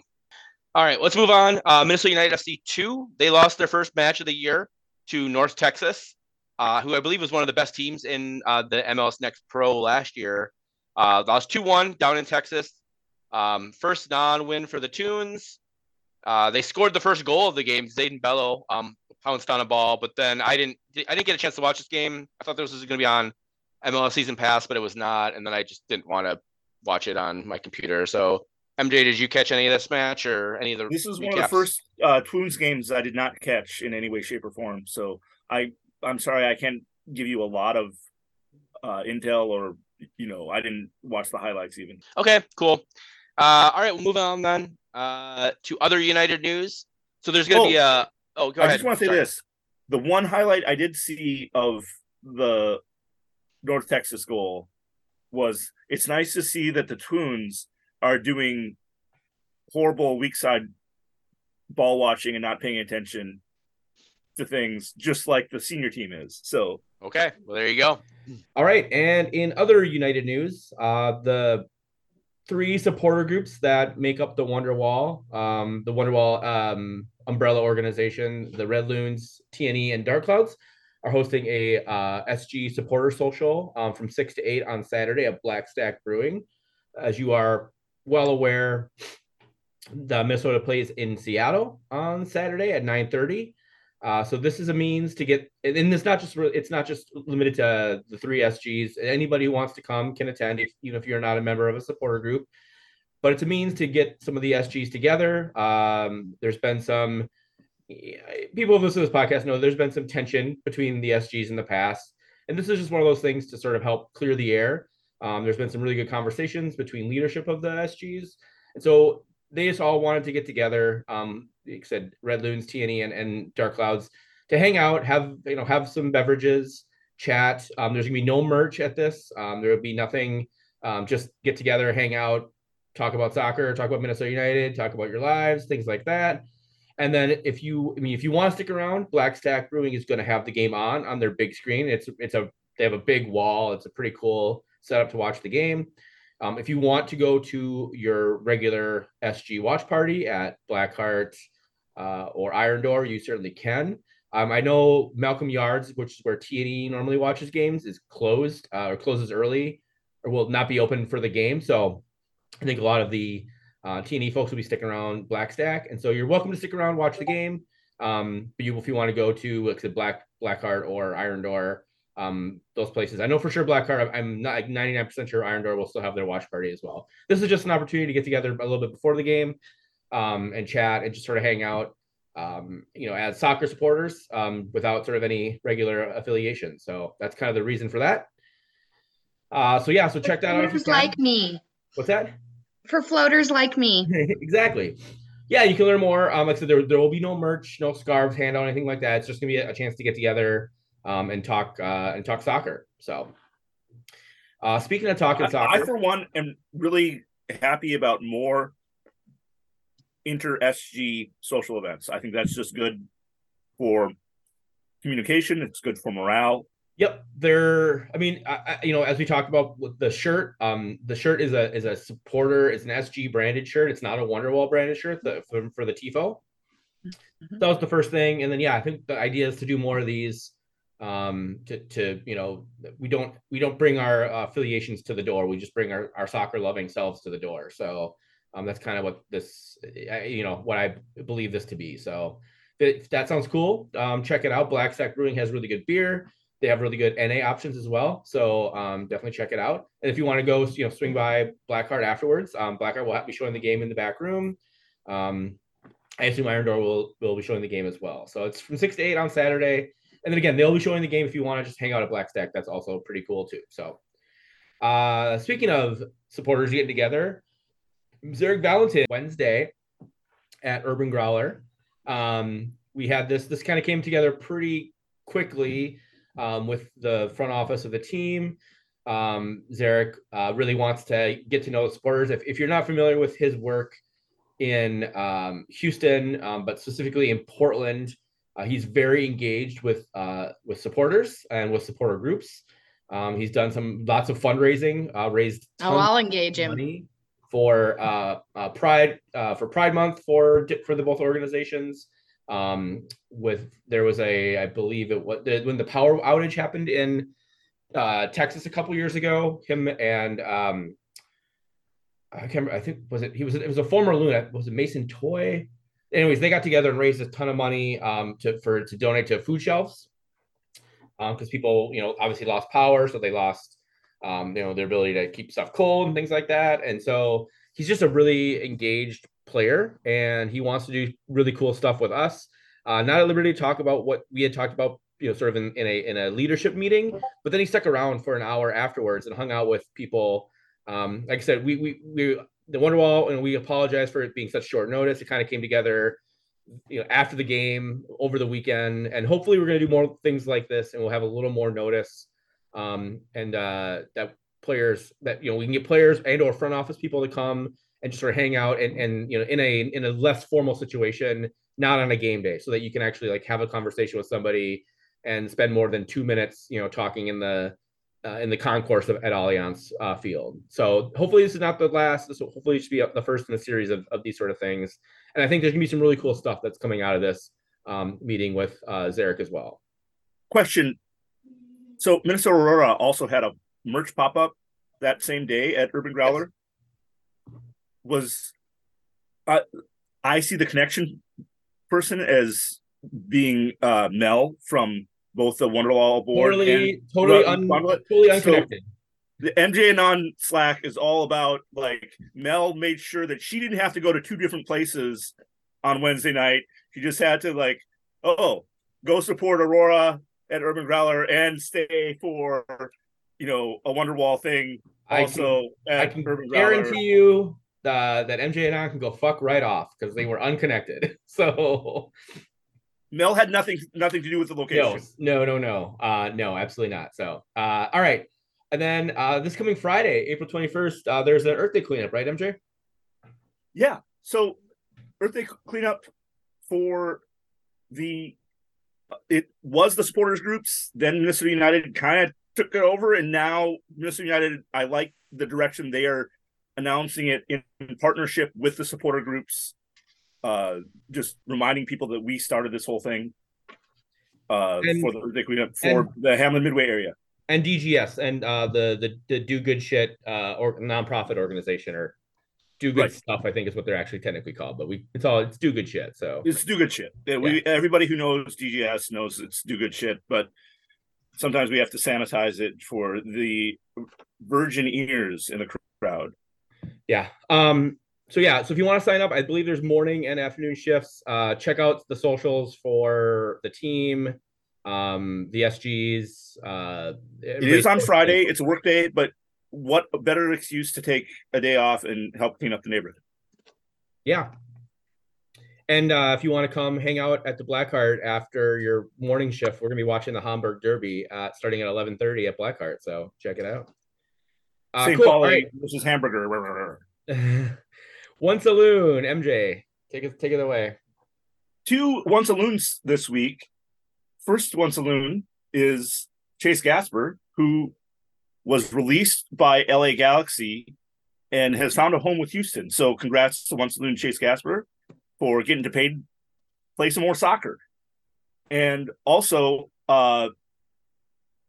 all right, let's move on. Uh, Minnesota United FC two. They lost their first match of the year to North Texas, uh, who I believe was one of the best teams in uh, the MLS Next Pro last year. Uh, lost two one down in Texas. Um, first non-win for the Tunes. Uh, they scored the first goal of the game. Zayden Bello um, pounced on a ball, but then I didn't. I didn't get a chance to watch this game. I thought this was going to be on MLS Season Pass, but it was not, and then I just didn't want to watch it on my computer. So, MJ, did you catch any of this match or any of the? This is one of the first uh, Twins games I did not catch in any way, shape, or form. So I I'm sorry I can't give you a lot of uh, intel or you know I didn't watch the highlights even. Okay, cool. Uh, all right, we'll move on then uh, to other United news. So there's going to Oh, be a. Oh, go I ahead. just want to say Sorry. this: the one highlight I did see of the North Texas goal was it's nice to see that the Twins are doing horrible weak side ball watching and not paying attention to things, just like the senior team is. So Okay, well there you go. All right, and in other United news, uh, the three supporter groups that make up the Wonderwall, um, the Wonderwall um, umbrella organization, the Red Loons, TNE, and Dark Clouds, are hosting a uh, SG supporter social um, from six to eight on Saturday at Black Stack Brewing. As you are well aware, the Minnesota plays in Seattle on Saturday at nine thirty. Uh, so this is a means to get, and it's not just it's not just limited to the three SGs. Anybody who wants to come can attend, if, even if you're not a member of a supporter group. But it's a means to get some of the SGs together. Um, there's been some people who listen to this podcast know there's been some tension between the SGs in the past, and this is just one of those things to sort of help clear the air. Um, there's been some really good conversations between leadership of the SGs, and so they just all wanted to get together. Um, like I said, Red Loons, TNE, and, and Dark Clouds to hang out, have you know, have some beverages, chat. Um, there's gonna be no merch at this. Um, there will be nothing. Um, just get together, hang out, talk about soccer, talk about Minnesota United, talk about your lives, things like that. And then if you, I mean, if you want to stick around, Black Stack Brewing is going to have the game on on their big screen. It's it's a they have a big wall. It's a pretty cool setup to watch the game. Um, if you want to go to your regular SG watch party at Blackheart uh, or Iron Door, you certainly can. Um, I know Malcolm Yards, which is where TNE normally watches games, is closed uh, or closes early or will not be open for the game. So I think a lot of the uh, TNE folks will be sticking around Black Stack, and so you're welcome to stick around, watch the game. Um, but you, if you want to go to like said, Black Blackheart or Iron Door, um, those places. I know for sure Blackheart. I'm not like 99% sure Iron Door will still have their watch party as well. This is just an opportunity to get together a little bit before the game um, and chat and just sort of hang out. Um, you know, as soccer supporters um, without sort of any regular affiliation. So that's kind of the reason for that. Uh, so yeah, so check that out. if you like me. What's that? For floaters like me. exactly. Yeah, you can learn more. Um, like I said, there, there will be no merch, no scarves, handout, anything like that. It's just gonna be a, a chance to get together um, and talk uh, and talk soccer. So, uh, speaking of talking I, soccer, I, for one, am really happy about more inter SG social events. I think that's just good for communication. It's good for morale. Yep, there. I mean, I, I, you know, as we talked about with the shirt, um, the shirt is a is a supporter. It's an SG branded shirt. It's not a Wonderwall branded shirt. The, for for the tifo. Mhm. That was the first thing, and then yeah, I think the idea is to do more of these. Um, to to you know, we don't we don't bring our uh, affiliations to the door. We just bring our our soccer loving selves to the door. So, um, that's kind of what this, you know, what I believe this to be. So, if that sounds cool, um, check it out. Black Stack Brewing has really good beer. they have really good NA options as well. So um, definitely check it out. And if you want to go, you know, swing by Blackheart afterwards, um, Blackheart will be showing the game in the back room. Um, I assume Iron Door will will be showing the game as well. So it's from six to eight on Saturday. And then again, they'll be showing the game if you want to just hang out at Black Stack. That's also pretty cool too. So uh, speaking of supporters getting together, Zarek Valentin Wednesday at Urban Growler. Um, we had this. This kind of came together pretty quickly um, with the front office of the team. Um, Zarek uh, really wants to get to know the supporters. If, if you're not familiar with his work in um, Houston, um, but specifically in Portland, uh, he's very engaged with uh, with supporters and with supporter groups. Um, he's done some lots of fundraising, uh, raised Oh, I'll engage him. money for uh, uh, Pride uh, for Pride Month for for the both organizations. Um, with there was a I believe it was when the power outage happened in uh, Texas a couple years ago. Him and um, I can't remember. I think was it he was it was a former Luna. Was it Mason Toye? Anyways, they got together and raised a ton of money um, to for to donate to food shelves because um, people you know obviously lost power, so they lost um, you know their ability to keep stuff cold and things like that. And so he's just a really engaged player, and he wants to do really cool stuff with us. Uh, not at liberty to talk about what we had talked about, you know, sort of in, in a in a leadership meeting. But then he stuck around for an hour afterwards and hung out with people. Um, like I said, we we we the Wonderwall, and we apologize for it being such short notice. It kind of came together you know after the game over the weekend and hopefully we're going to do more things like this and we'll have a little more notice um, and uh, that players that you know we can get players and or front office people to come and just sort of hang out and and you know in a in a less formal situation not on a game day so that you can actually like have a conversation with somebody and spend more than two minutes you know talking in the uh, in the concourse of at Allianz uh, Field. So hopefully this is not the last. This will hopefully should be the first in a series of, of these sort of things. And I think there's gonna be some really cool stuff that's coming out of this um, meeting with uh, Zarek as well. Question. So Minnesota Aurora also had a merch pop up that same day at Urban Growler. Was uh, I see the connection person as being uh, Mel from both the Wonderwall board Totally, and totally, un, totally So- unconnected. the MJ and on Slack is all about like Mel made sure that she didn't have to go to two different places on Wednesday night. She just had to like, oh, go support Aurora at Urban Growler and stay for you know a Wonderwall thing I also I at can Urban Growler. guarantee you uh, that MJ and I can go fuck right off because they were unconnected. So Mel had nothing nothing to do with the no, location. no, no, no, uh, no, absolutely not. So uh, all right, and then uh, this coming Friday, April twenty first, uh, there's an Earth Day cleanup, right, MJ? Yeah. So Earth Day cleanup for the it was the supporters groups. Then Minnesota United kind of took it over, and now Minnesota United. I like the direction they are announcing it in, in partnership with the supporter groups. Uh, just reminding people that we started this whole thing uh, And- for the Earth Day cleanup for the Hamlin Midway area. And DGS and uh, the the the Do Good Shit uh, or nonprofit organization or Do Good Right. Stuff, I think is what they're actually technically called. But we it's all it's Do Good Shit. So It's do good shit. Yeah, we everybody who knows DGS knows it's do good shit, but sometimes we have to sanitize it for the virgin ears in the crowd. yeah um so yeah so if you want to sign up i believe there's morning and afternoon shifts uh check out the socials for the team um the sgs uh It is on Friday. It's a work day, but what a better excuse to take a day off and help clean up the neighborhood? yeah and uh if you want to come hang out at the blackheart after your morning shift we're gonna be watching the hamburg derby uh starting at 11 30 at blackheart so check it out uh, St. cool. All Pauli right. versus Hamburger. one saloon mj take it take it away Two one saloons this week. First one saloon is Chase Gasper, who was released by LA Galaxy and has found a home with Houston. So congrats to one saloon Chase Gasper for getting to pay play some more soccer. And also uh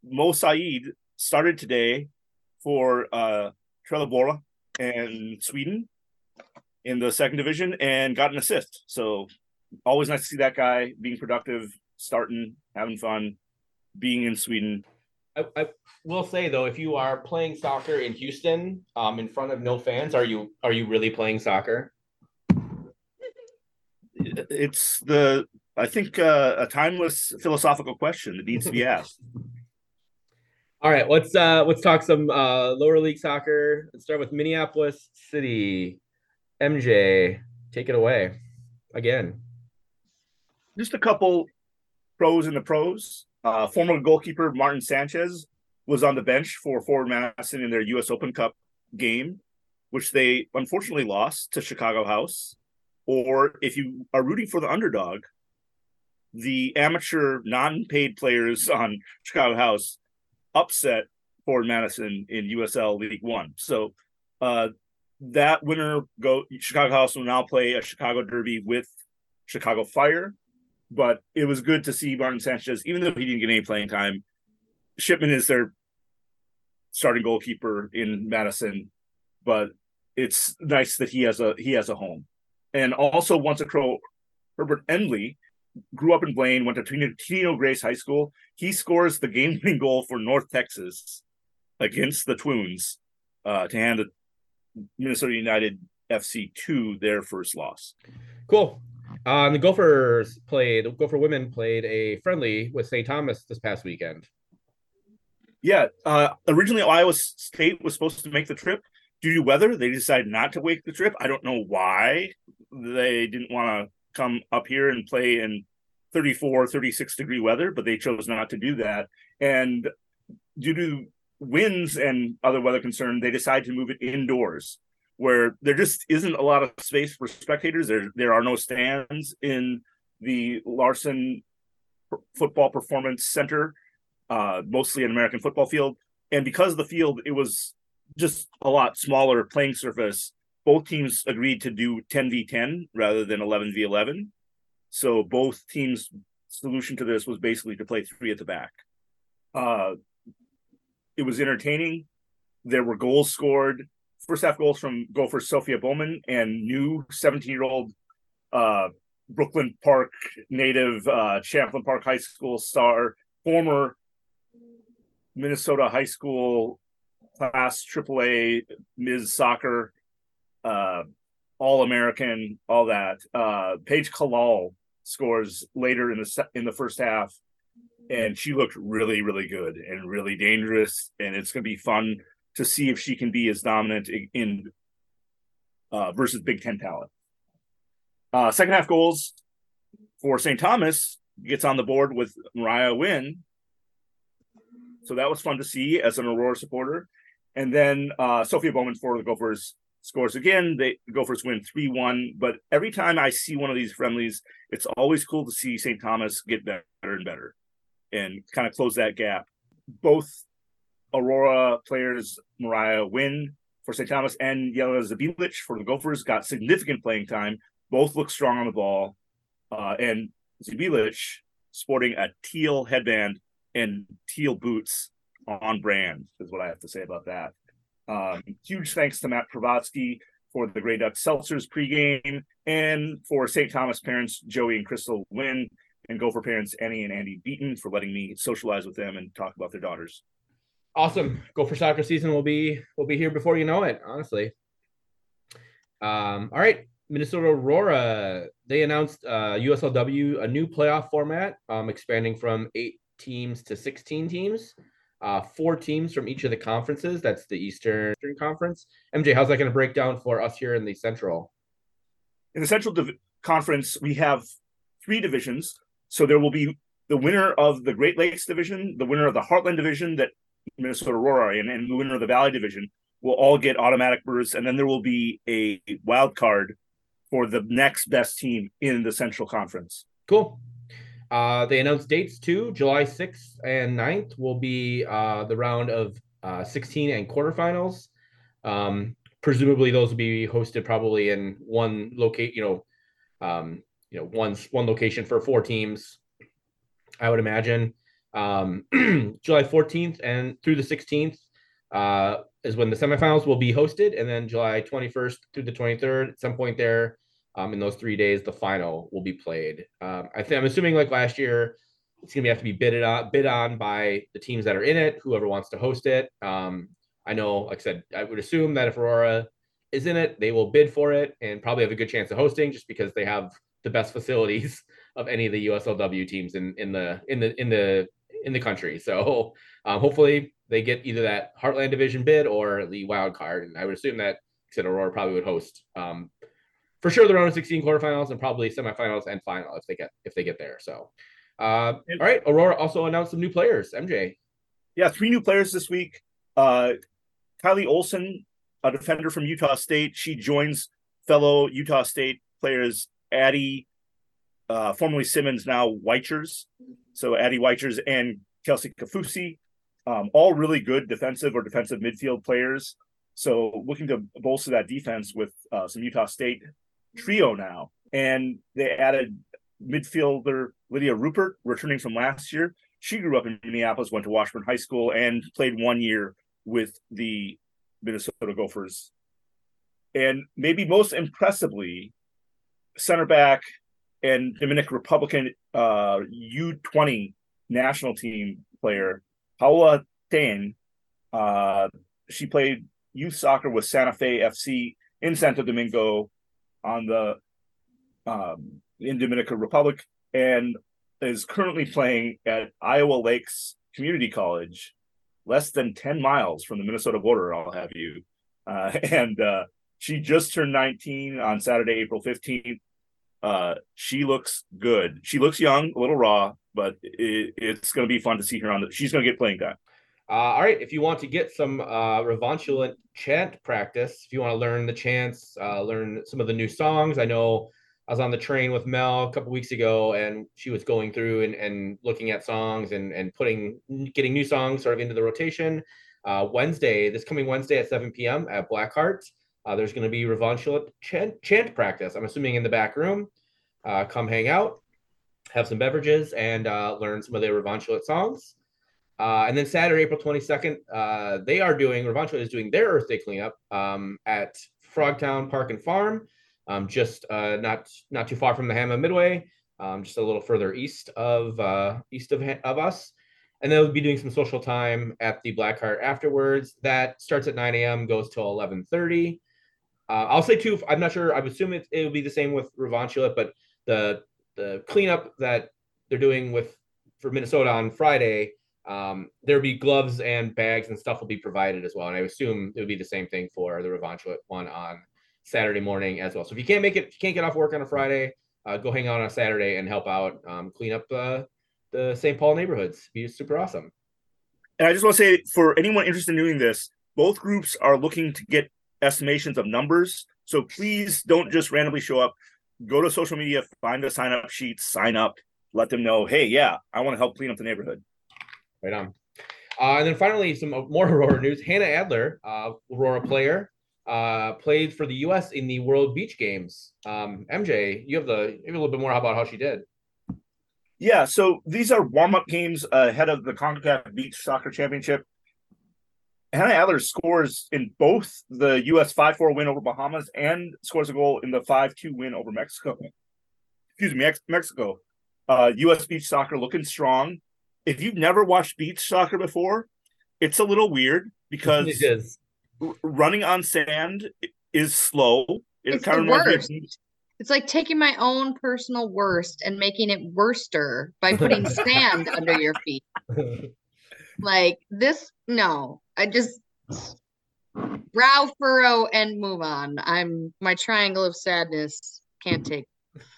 Mo Saeid started today for uh Trelleborg and Sweden in the second division and got an assist. So always nice to see that guy being productive, starting, having fun, being in Sweden. I, I will say though, if you are playing soccer in Houston, um, in front of no fans, are you are you really playing soccer? It's the I think uh, a timeless philosophical question that needs to be asked. All right, let's uh let's talk some uh lower league soccer. Let's start with Minneapolis City. MJ, take it away again. Just a couple pros and the pros. Uh, former goalkeeper Martin Sanchez was on the bench for Forward Madison in their U.S. Open Cup game, which they unfortunately lost to Chicago House. Or if you are rooting for the underdog, the amateur non-paid players on Chicago House upset Forward Madison in USL League One. So uh, that winner go Chicago House will now play a Chicago Derby with Chicago Fire. But it was good to see Martin Sanchez, even though he didn't get any playing time. Shipman is their starting goalkeeper in Madison, but it's nice that he has a he has a home. And also once a crow, Herbert Endeley grew up in Blaine, went to Tino, Grace High School. He scores the game winning goal for North Texas against the Twins uh, to hand Minnesota United FC to their first loss. Cool. Um, the Gophers played. The Gopher women played a friendly with St. Thomas this past weekend. Yeah, uh, originally Iowa State was supposed to make the trip due to weather. They decided not to make the trip. I don't know why they didn't want to come up here and play in 34, 36 degree weather, but they chose not to do that. And due to winds and other weather concern, they decided to move it indoors where there just isn't a lot of space for spectators. There there are no stands in the Larson Football Performance Center, uh, mostly an American football field. And because the field, it was just a lot smaller playing surface. Both teams agreed to do 10 v 10 rather than 11 v 11. So both teams' solution to this was basically to play three at the back. Uh, it was entertaining. There were goals scored first half goals from Gopher Sophia Bowman and new 17 year old uh, Brooklyn Park native, uh, Champlin Park High School star, former Minnesota High School class AAA Ms. Soccer, uh, All American, all that. Uh, Paige Kalal scores later in the in the first half, and she looked really, really good and really dangerous. And it's going to be fun to see if she can be as dominant in, uh, versus Big Ten talent. Uh, second half goals for St. Thomas gets on the board with Mariah Wynn. So that was fun to see as an Aurora supporter. And then uh, Sophia Bowman for the Gophers scores again. They the Gophers win 3 1. But every time I see one of these friendlies, it's always cool to see St. Thomas get better and better and kind of close that gap. Both Aurora players Mariah Wynn for St. Thomas and Yelena Zabilich for the Gophers got significant playing time. Both look strong on the ball. Uh, and Zabilich sporting a teal headband and teal boots on brand is what I have to say about that. Um, huge thanks to Matt Kravatsky for the Grey Duck Seltzers pregame and for St. Thomas parents Joey and Crystal Wynn and Gopher parents Annie and Andy Beaton for letting me socialize with them and talk about their daughters awesome. Gopher soccer season will be will be here before you know it. Honestly. Um, all right, Minnesota Aurora. They announced uh, USLW a new playoff format, um, expanding from eight teams to sixteen teams. Uh, four teams from each of the conferences. That's the Eastern Conference. MJ, how's that going to break down for us here in the Central? In the Central Div- Conference, we have three divisions. So there will be the winner of the Great Lakes Division, the winner of the Heartland Division that Minnesota Aurora and, and the winner of the Valley Division will all get automatic berths, and then there will be a wild card for the next best team in the Central Conference. Cool. Uh, they announced dates too. July 6th and 9th will be uh, the round of uh, 16 and quarterfinals. Um, presumably, those will be hosted probably in one locate. You know, um, you know, one one location for four teams. I would imagine. Um, July 14th and through the 16th uh, is when the semifinals will be hosted, and then July 21st through the 23rd, at some point there, um, in those three days, the final will be played. Um, I think I'm assuming like last year, it's gonna have to be bid on bid on by the teams that are in it, whoever wants to host it. Um, I know, like I said, I would assume that if Aurora is in it, they will bid for it and probably have a good chance of hosting just because they have the best facilities of any of the USLW teams in in the in the in the in the country. So um, hopefully they get either that Heartland Division bid or the wild card. And I would assume that said Aurora probably would host um, for sure the round of 16 quarterfinals and probably semifinals and final if they get if they get there. So uh, all right, Aurora also announced some new players. MJ. Yeah, three new players this week. Uh, Kylie Olson, a defender from Utah State, she joins fellow Utah State players Addie, uh, formerly Simmons, now Weichers. So Addie Weichers and Kelsey Kafusi, um, all really good defensive or defensive midfield players. So looking to bolster that defense with uh, some Utah State trio now. And they added midfielder Lydia Rupert, returning from last year. She grew up in Minneapolis, went to Washburn High School, and played one year with the Minnesota Gophers. And maybe most impressively, center back and Dominican Republican uh, U20 national team player, Paula Ten. Uh, she played youth soccer with Santa Fe FC in Santo Domingo on the um, in Dominican Republic and is currently playing at Iowa Lakes Community College, less than 10 miles from the Minnesota border, I'll have you. Uh, and uh, she just turned 19 on Saturday, April 15th. Uh, she looks good. She looks young, a little raw, but it, it's going to be fun to see her on the. She's going to get playing time. Uh, all right, if you want to get some uh, Revanchulant chant practice, if you want to learn the chants, uh, learn some of the new songs, I know I was on the train with Mel a couple weeks ago, and she was going through and, and looking at songs and and putting getting new songs sort of into the rotation. Uh, Wednesday, this coming Wednesday at 7 p.m. at Blackheart, uh, there's going to be Revanchulant chant, chant practice. I'm assuming in the back room. Uh, come hang out, have some beverages, and uh, learn some of the Revanchulant songs. Uh, and then Saturday, April 22nd, uh, they are doing Revanchulant is doing their Earth Day cleanup um, at Frogtown Park and Farm um, just uh, not not too far from the Hamma Midway, um, just a little further east of east of of us. And then we'll be doing some social time at the Blackheart afterwards. That starts at 9 a.m. goes till 11:30. Uh, I'll say too. I'm not sure. I assume it will be the same with Revanchulant, but the the cleanup that they're doing with for Minnesota on Friday, um, there'll be gloves and bags and stuff will be provided as well. And I assume it would be the same thing for the Revanchulant one on Saturday morning as well. So if you can't make it, you can't get off work on a Friday, uh, go hang out on a Saturday and help out, um, clean up uh, the St. Paul neighborhoods. Be super awesome. And I just want to say for anyone interested in doing this, both groups are looking to get estimations of numbers. So please don't just randomly show up. Go to social media, find a sign up sheet, sign up, let them know, hey, yeah, I want to help clean up the neighborhood. Right on. Uh, and then finally, some more Aurora news. Hannah Adler, uh, Aurora player, uh, played for the U.S. in the World Beach Games. Um, MJ, you have the maybe a little bit more about how she did. Yeah, so these are warm up games ahead of the CONCACAF Beach Soccer Championship. Hannah Adler scores in both the U.S. 5 4 win over Bahamas and scores a goal in the 5 2 win over Mexico. Excuse me, Mexico. Uh, U.S. beach soccer looking strong. If you've never watched beach soccer before, it's a little weird because it is running on sand is slow. It it's kind the of worst. It's like taking my own personal worst and making it worster by putting sand under your feet. Like this, no. I just brow furrow and move on. I'm my triangle of sadness can't take.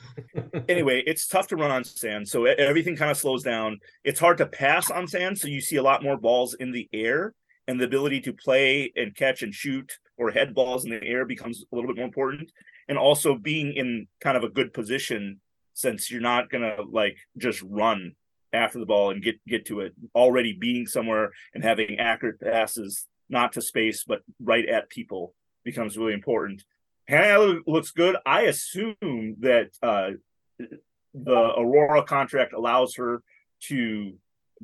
anyway, it's tough to run on sand, so everything kind of slows down. It's hard to pass on sand, so you see a lot more balls in the air and the ability to play and catch and shoot or head balls in the air becomes a little bit more important and also being in kind of a good position since you're not to like just run after the ball and get get to it already being somewhere and having accurate passes not to space but right at people becomes really important Hannah looks good i assume that uh, the aurora contract allows her to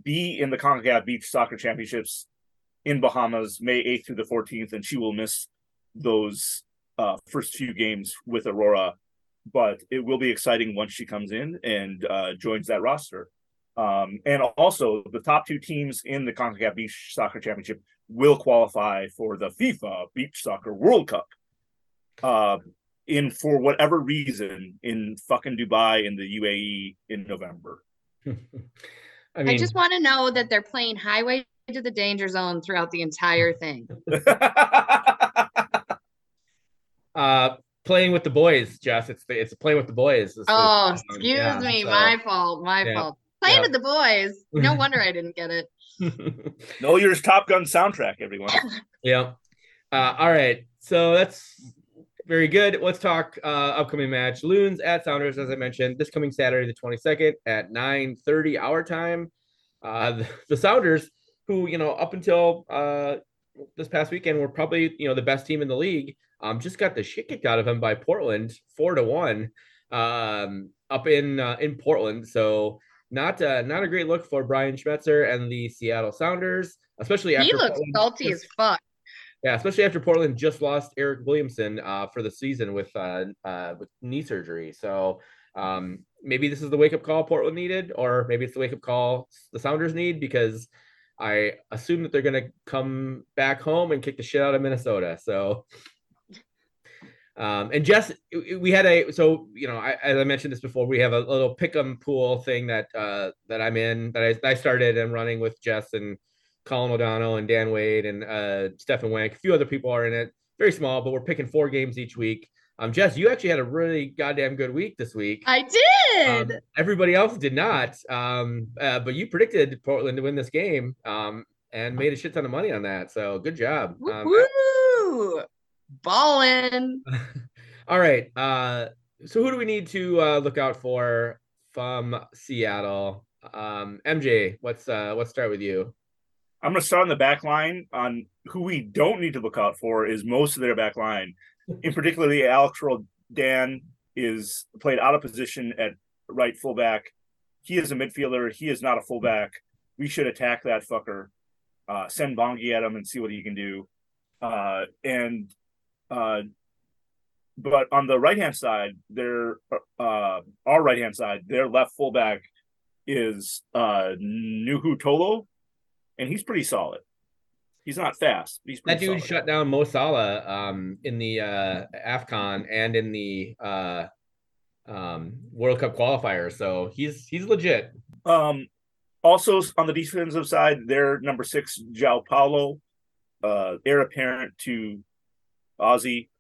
be in the CONCACAF Beach Soccer Championships in Bahamas May 8th through the 14th, and she will miss those uh, first few games with Aurora. But it will be exciting once she comes in and uh, joins that roster. Um, and also, the top two teams in the CONCACAF Beach Soccer Championship will qualify for the FIFA Beach Soccer World Cup. Uh, in for whatever reason in fucking Dubai in the UAE in November. I I, just want to know that they're playing Highway to the Danger Zone throughout the entire thing. uh, playing with the boys, Jess. It's the, it's playing with the boys. It's Oh, excuse yeah, me, so- my fault, my yeah, fault. Playing yeah. with the boys. No wonder I didn't get it. know your Top Gun soundtrack, everyone. yeah. Uh, all right. So that's very good. Let's talk uh, upcoming match. Loons at Sounders, as I mentioned, this coming Saturday, the 22nd at 9:30 hour time. Uh, the, the Sounders, who you know up until uh, this past weekend were probably you know the best team in the league, um, just got the shit kicked out of them by Portland, four to one, um, up in uh, in Portland. So not uh, not a great look for Brian Schmetzer and the Seattle Sounders, especially after He looks Portland salty just- as fuck. yeah, especially after Portland just lost Eric Williamson uh, for the season with uh, uh, with knee surgery. So um, maybe this is the wake up call Portland needed, or maybe it's the wake up call the Sounders need because I assume that they're going to come back home and kick the shit out of Minnesota. So. Um, and Jess, we had a so you know I, as I mentioned this before, we have a little pick'em pool thing that uh, that I'm in that I, I started and running with Jess and Colin O'Donnell and Dan Wade and uh, Stefan Wank. A few other people are in it. Very small, but we're picking four games each week. Um, Jess, you actually had a really goddamn good week this week. I Um, did. everybody else did not. Um, uh, but you predicted Portland to win this game um, and made a shit ton of money on that. So good job. Um. Ballin'. all right. Uh, so who do we need to uh, look out for from Seattle? Um, MJ, let's uh, let's start with you. I'm going to start on the back line. On who we don't need to look out for is most of their back line. In particularly, Alex Roll Dan is played out of position at right fullback. He is a midfielder. He is not a fullback. We should attack that fucker. Uh, send Bongi at him and see what he can do. Uh, and uh, but on the right hand side, their uh, our right hand side, their left fullback is uh, Nouhou Tolo, and he's pretty solid. He's not fast. He's That dude solid. shut down Mo Salah um, in the uh, AFCON and in the uh, um, World Cup qualifier. So he's he's legit. Um, also on the defensive side, their number six, João Paulo, uh, heir apparent to Ozzie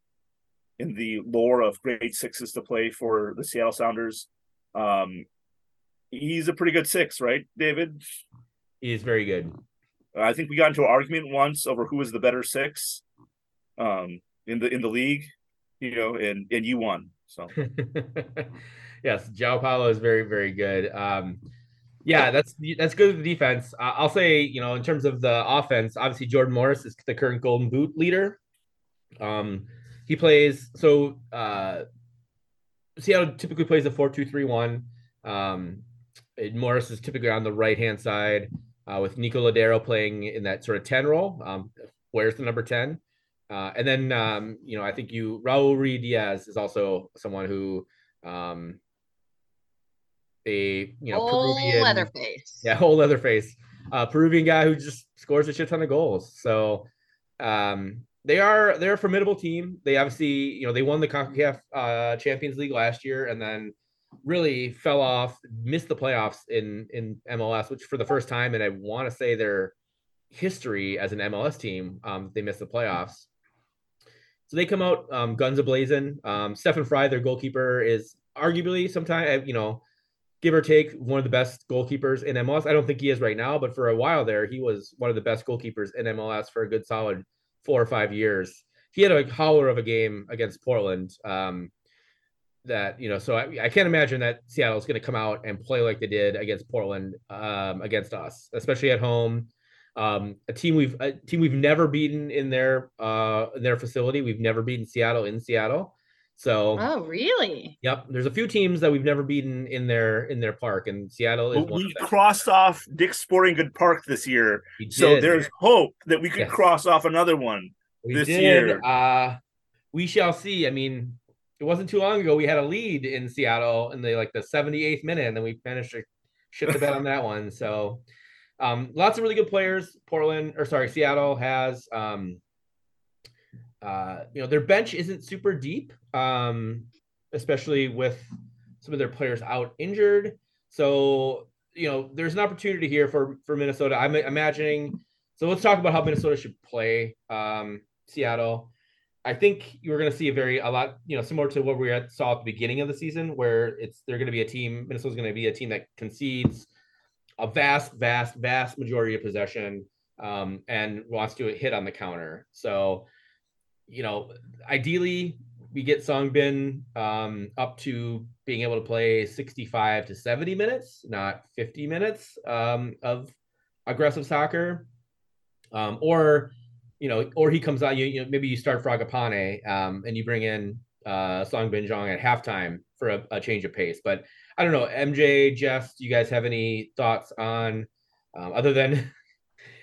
in the lore of grade sixes to play for the Seattle Sounders. Um, he's a pretty good six, right, David? He's very good. I think we got into an argument once over who was the better six, um, in the in the league, you know, and and you won. So yes, João Paulo is very very good. Um, yeah, that's that's good the defense. Uh, I'll say you know in terms of the offense, obviously Jordan Morris is the current Golden Boot leader. Um, he plays so uh, Seattle typically plays a four-two-three-one. Um, Morris is typically on the right hand side uh, with Nico Lodeiro playing in that sort of 10 role. Um, where's the number 10? Uh, and then, um, you know, I think you, Raul Ruidiaz is also someone who, um, a, you know, Old Peruvian, Leatherface. yeah, whole Leatherface, uh, Peruvian guy who just scores a shit ton of goals. So, um, they are they're a formidable team. They obviously, you know, they won the CONCACAF uh, Champions League last year, and then really fell off, missed the playoffs in in MLS, which for the first time, and I want to say their history as an MLS team, um, they missed the playoffs. So they come out um, guns ablazing. Um, Stefan Frei, their goalkeeper, is arguably sometimes you know, give or take, one of the best goalkeepers in MLS. I don't think he is right now, but for a while there, he was one of the best goalkeepers in MLS for a good solid four or five years. He had a howler of a game against Portland. Um, that you know, so I, I can't imagine that Seattle is going to come out and play like they did against Portland um, against us, especially at home. Um, a team we've a team we've never beaten in their uh, in their facility. We've never beaten Seattle in Seattle. So Oh, really? yep, there's a few teams that we've never beaten in their in their park, and Seattle is But one we of them. crossed off Dick's Sporting Good Park this year, We so did. there's hope that we could Yes. cross off another one. We this did. year. Uh, we shall see. I mean, it wasn't too long ago we had a lead in Seattle in the like the 78th minute, and then we managed to shit the bed on that one. So, um, lots of really good players. Portland or sorry, Seattle has. Um, uh, you know, their bench isn't super deep, um, especially with some of their players out injured. So, you know, there's an opportunity here for for Minnesota. I'm imagining. So let's talk about how Minnesota should play um, Seattle. I think you're going to see a very a lot, you know, similar to what we saw at the beginning of the season, where it's they're going to be a team. Minnesota's going to be a team that concedes a vast, vast, vast majority of possession um, and wants to hit on the counter. So, you know, ideally we get Sang Bin um, up to being able to play 65 to 70 minutes, not 50 minutes um, of aggressive soccer, um, or you know, or he comes out. You, you know, maybe you start Fragapane um, and you bring in uh, Sang Bin Jeung at halftime for a, a, change of pace. But I don't know, MJ, Jess, do you guys have any thoughts on um, other than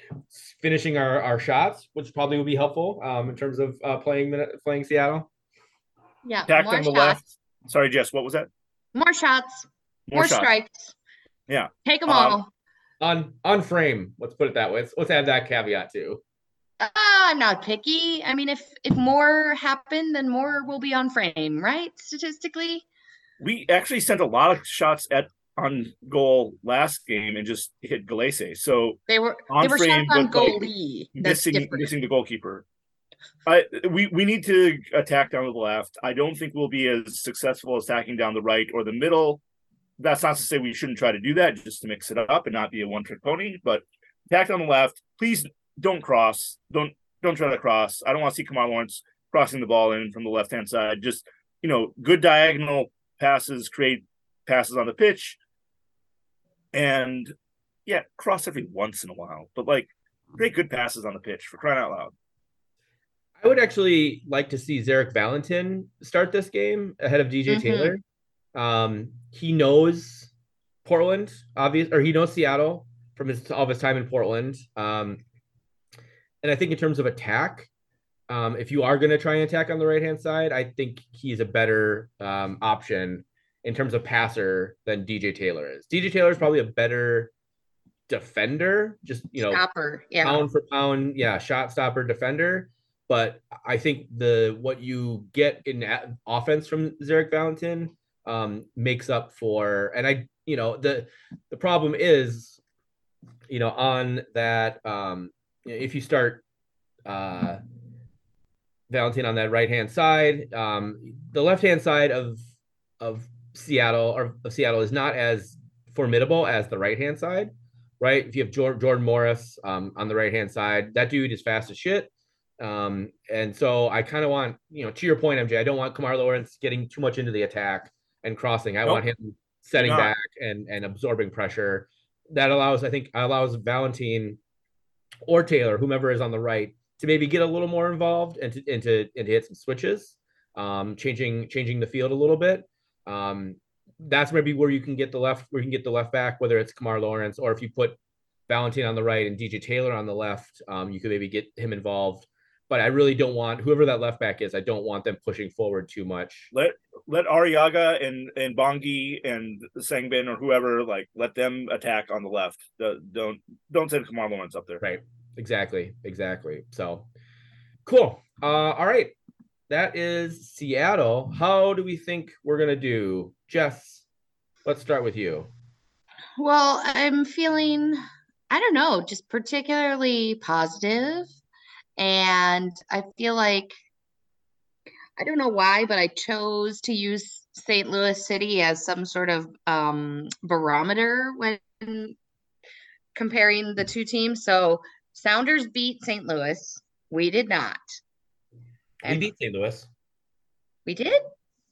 finishing our, our shots, which probably would be helpful um, in terms of uh, playing playing Seattle? Yeah, Attack on the shots. left. Sorry, Jess, what was that? More shots, more, more shots. strikes. Yeah, take them um, all. On on frame. Let's put it that way. Let's, let's add that caveat too. Uh, I'm not picky. I mean, if if more happen, then more will be on frame, right? Statistically. We actually sent a lot of shots at on goal last game and just hit Gallese. So they were on they were frame, on goalie. Like missing missing the goalkeeper. I we we need to attack down to the left. I don't think we'll be as successful as attacking down the right or the middle. That's not to say we shouldn't try to do that just to mix it up and not be a one trick pony. But attack down the left. Please don't cross. Don't don't try to cross. I don't want to see Kemar Lawrence crossing the ball in from the left hand side. Just you know, good diagonal passes, create passes on the pitch, and yeah, cross every once in a while. But like, great good passes on the pitch for crying out loud. I would actually like to see Zarek Valentin start this game ahead of DJ mm-hmm. Taylor. Um, he knows Portland, obvious, or he knows Seattle from his all of his time in Portland. Um, and I think in terms of attack, um, if you are going to try and attack on the right hand side, I think he's a better um, option in terms of passer than DJ Taylor is. DJ Taylor is probably a better defender, just you know, stopper, yeah, pound for pound, yeah, shot stopper defender. But I think the what you get in offense from Zarek Valentin um, makes up for, and I, you know, the the problem is, you know, on that um, if you start uh, Valentin on that right hand side, um, the left hand side of of Seattle or of Seattle is not as formidable as the right hand side, right? If you have Jordan Morris um, on the right hand side, that dude is fast as shit. Um, and so I kind of want, you know, to your point, MJ, I don't want Kemar Lawrence getting too much into the attack and crossing. I nope. want him setting back and and absorbing pressure. That allows, I think, allows Valentin or Taylor, whomever is on the right, to maybe get a little more involved and to and to, and to hit some switches, um, changing changing the field a little bit. Um, that's maybe where you can get the left where you can get the left back, whether it's Kemar Lawrence or if you put Valentin on the right and DJ Taylor on the left, um, you could maybe get him involved. But I really don't want whoever that left back is. I don't want them pushing forward too much. Let let Arriaga and and Bongi and Sang Bin or whoever like let them attack on the left. The, Don't don't send Kemar Lawrence up there. Right. Exactly. Exactly. So cool. Uh, all right. That is Seattle. How do we think we're gonna do, Jess? Let's start with you. Well, I'm feeling, I don't know, just particularly positive, and I feel like I don't know why, but I chose to use St. Louis City as some sort of um, barometer when comparing the two teams. So Sounders beat St. Louis. We did not. And we beat St. Louis. We did?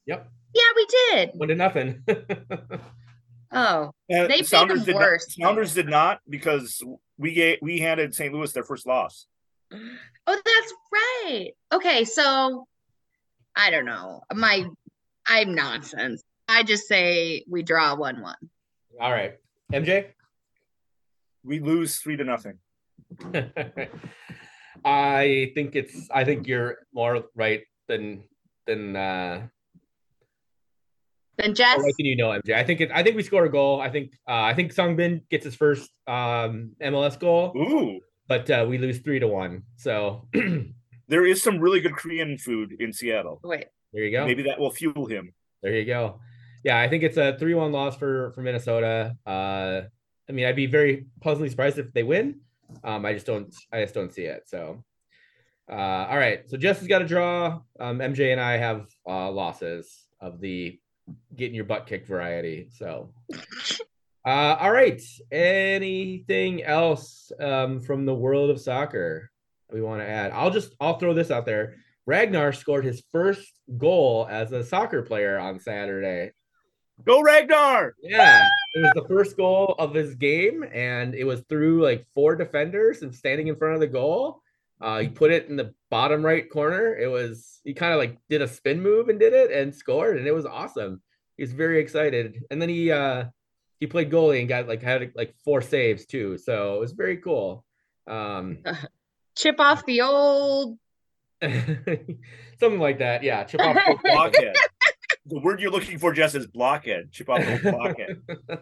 Yep. Yeah, we did. One to nothing. oh, uh, they Sounders did worse. Not, Sounders did not because we gave, we handed St. Louis their first loss. Oh, that's right. Okay, so I don't know. My I'm nonsense. I just say we draw one one. All right. MJ? We lose three to nothing. I think it's I think you're more right than than uh Then I'll Jess, let you know, MJ. I think it, I think we score a goal. I think uh, I think Sang Bin gets his first um, MLS goal, Ooh, but uh, we lose three to one. So there there is some really good Korean food in Seattle. wait, There you go. Maybe that will fuel him. There you go. Yeah, I think it's a three-one loss for for Minnesota. Uh, I mean, I'd be very pleasantly surprised if they win. Um, I just don't. I just don't see it. So, uh, all right. So Jess has got a draw. Um, MJ and I have uh, losses of the getting your butt kicked variety. So, uh, all right. Anything else um, from the world of soccer we want to add? I'll just I'll throw this out there. Ragnar scored his first goal as a soccer player on Saturday. Go Ragnar! Yeah, it was the first goal of his game, and it was through like four defenders and standing in front of the goal. Uh, he put it in the bottom right corner. It was he kind of like did a spin move and did it and scored, and it was awesome. He was very excited, and then he uh, he played goalie and got like had like four saves too. So it was very cool. Um, chip off the old. something like that. Yeah, chip off. The blockhead. the word you're looking for, Jess, is blockhead. Chip off blockhead.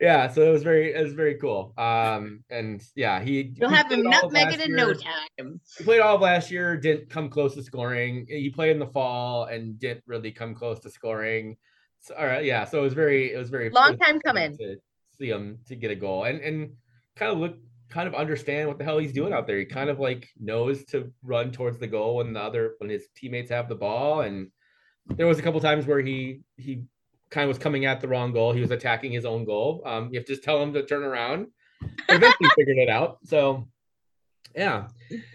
yeah, so it was very it was very cool. Um, and yeah, he You'll he have him played all of nutmegged last in no time. He played all of last year, didn't come close to scoring. He played in the fall and didn't really come close to scoring. So, all right, yeah, so it was very it was very Long time coming. to see him to get a goal and and kind of look kind of understand what the hell he's doing out there. He kind of like knows to run towards the goal when the other when his teammates have the ball and there was a couple times where he he kind of was coming at the wrong goal. He was attacking his own goal. Um, you have to just tell him to turn around. Eventually figured it out. So yeah.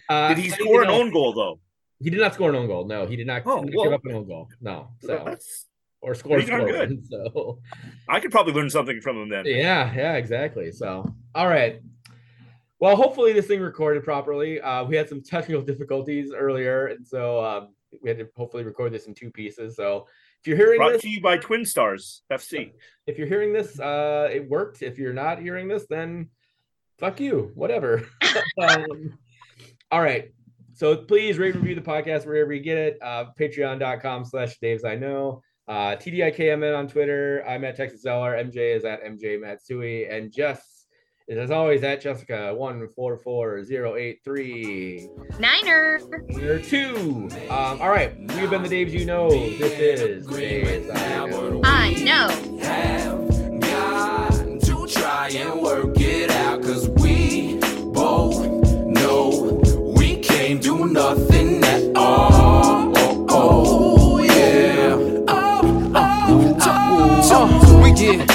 Uh, Did he score an own goal though? He did not score an own goal. No, he did not, Oh, he did not well- give up an own goal. No. So That's or score good. So I could probably learn something from him then. yeah, yeah, exactly. So all right. Well, hopefully this thing recorded properly. Uh, we had some technical difficulties earlier, and so um, we had to hopefully record this in two pieces. So if you're hearing Brought this, to you by Twin Stars FC. if you're hearing this, uh, it worked. If you're not hearing this, then fuck you, whatever. um, all right. So please rate review the podcast wherever you get it. Uh, Patreon.com slash Dave's I know. Uh, TDIKMN on Twitter. I'm at Texas Zeller. MJ is at MJ Matsui. And Jess is as always at Jessica one four four zero eight three. Niner. Number two. Um, all right. We've been the Daves you know. This is Dave's I know. I know. have got to try and work it out cause we both know we can't do nothing at all oh, oh yeah oh, oh, oh, We, yeah.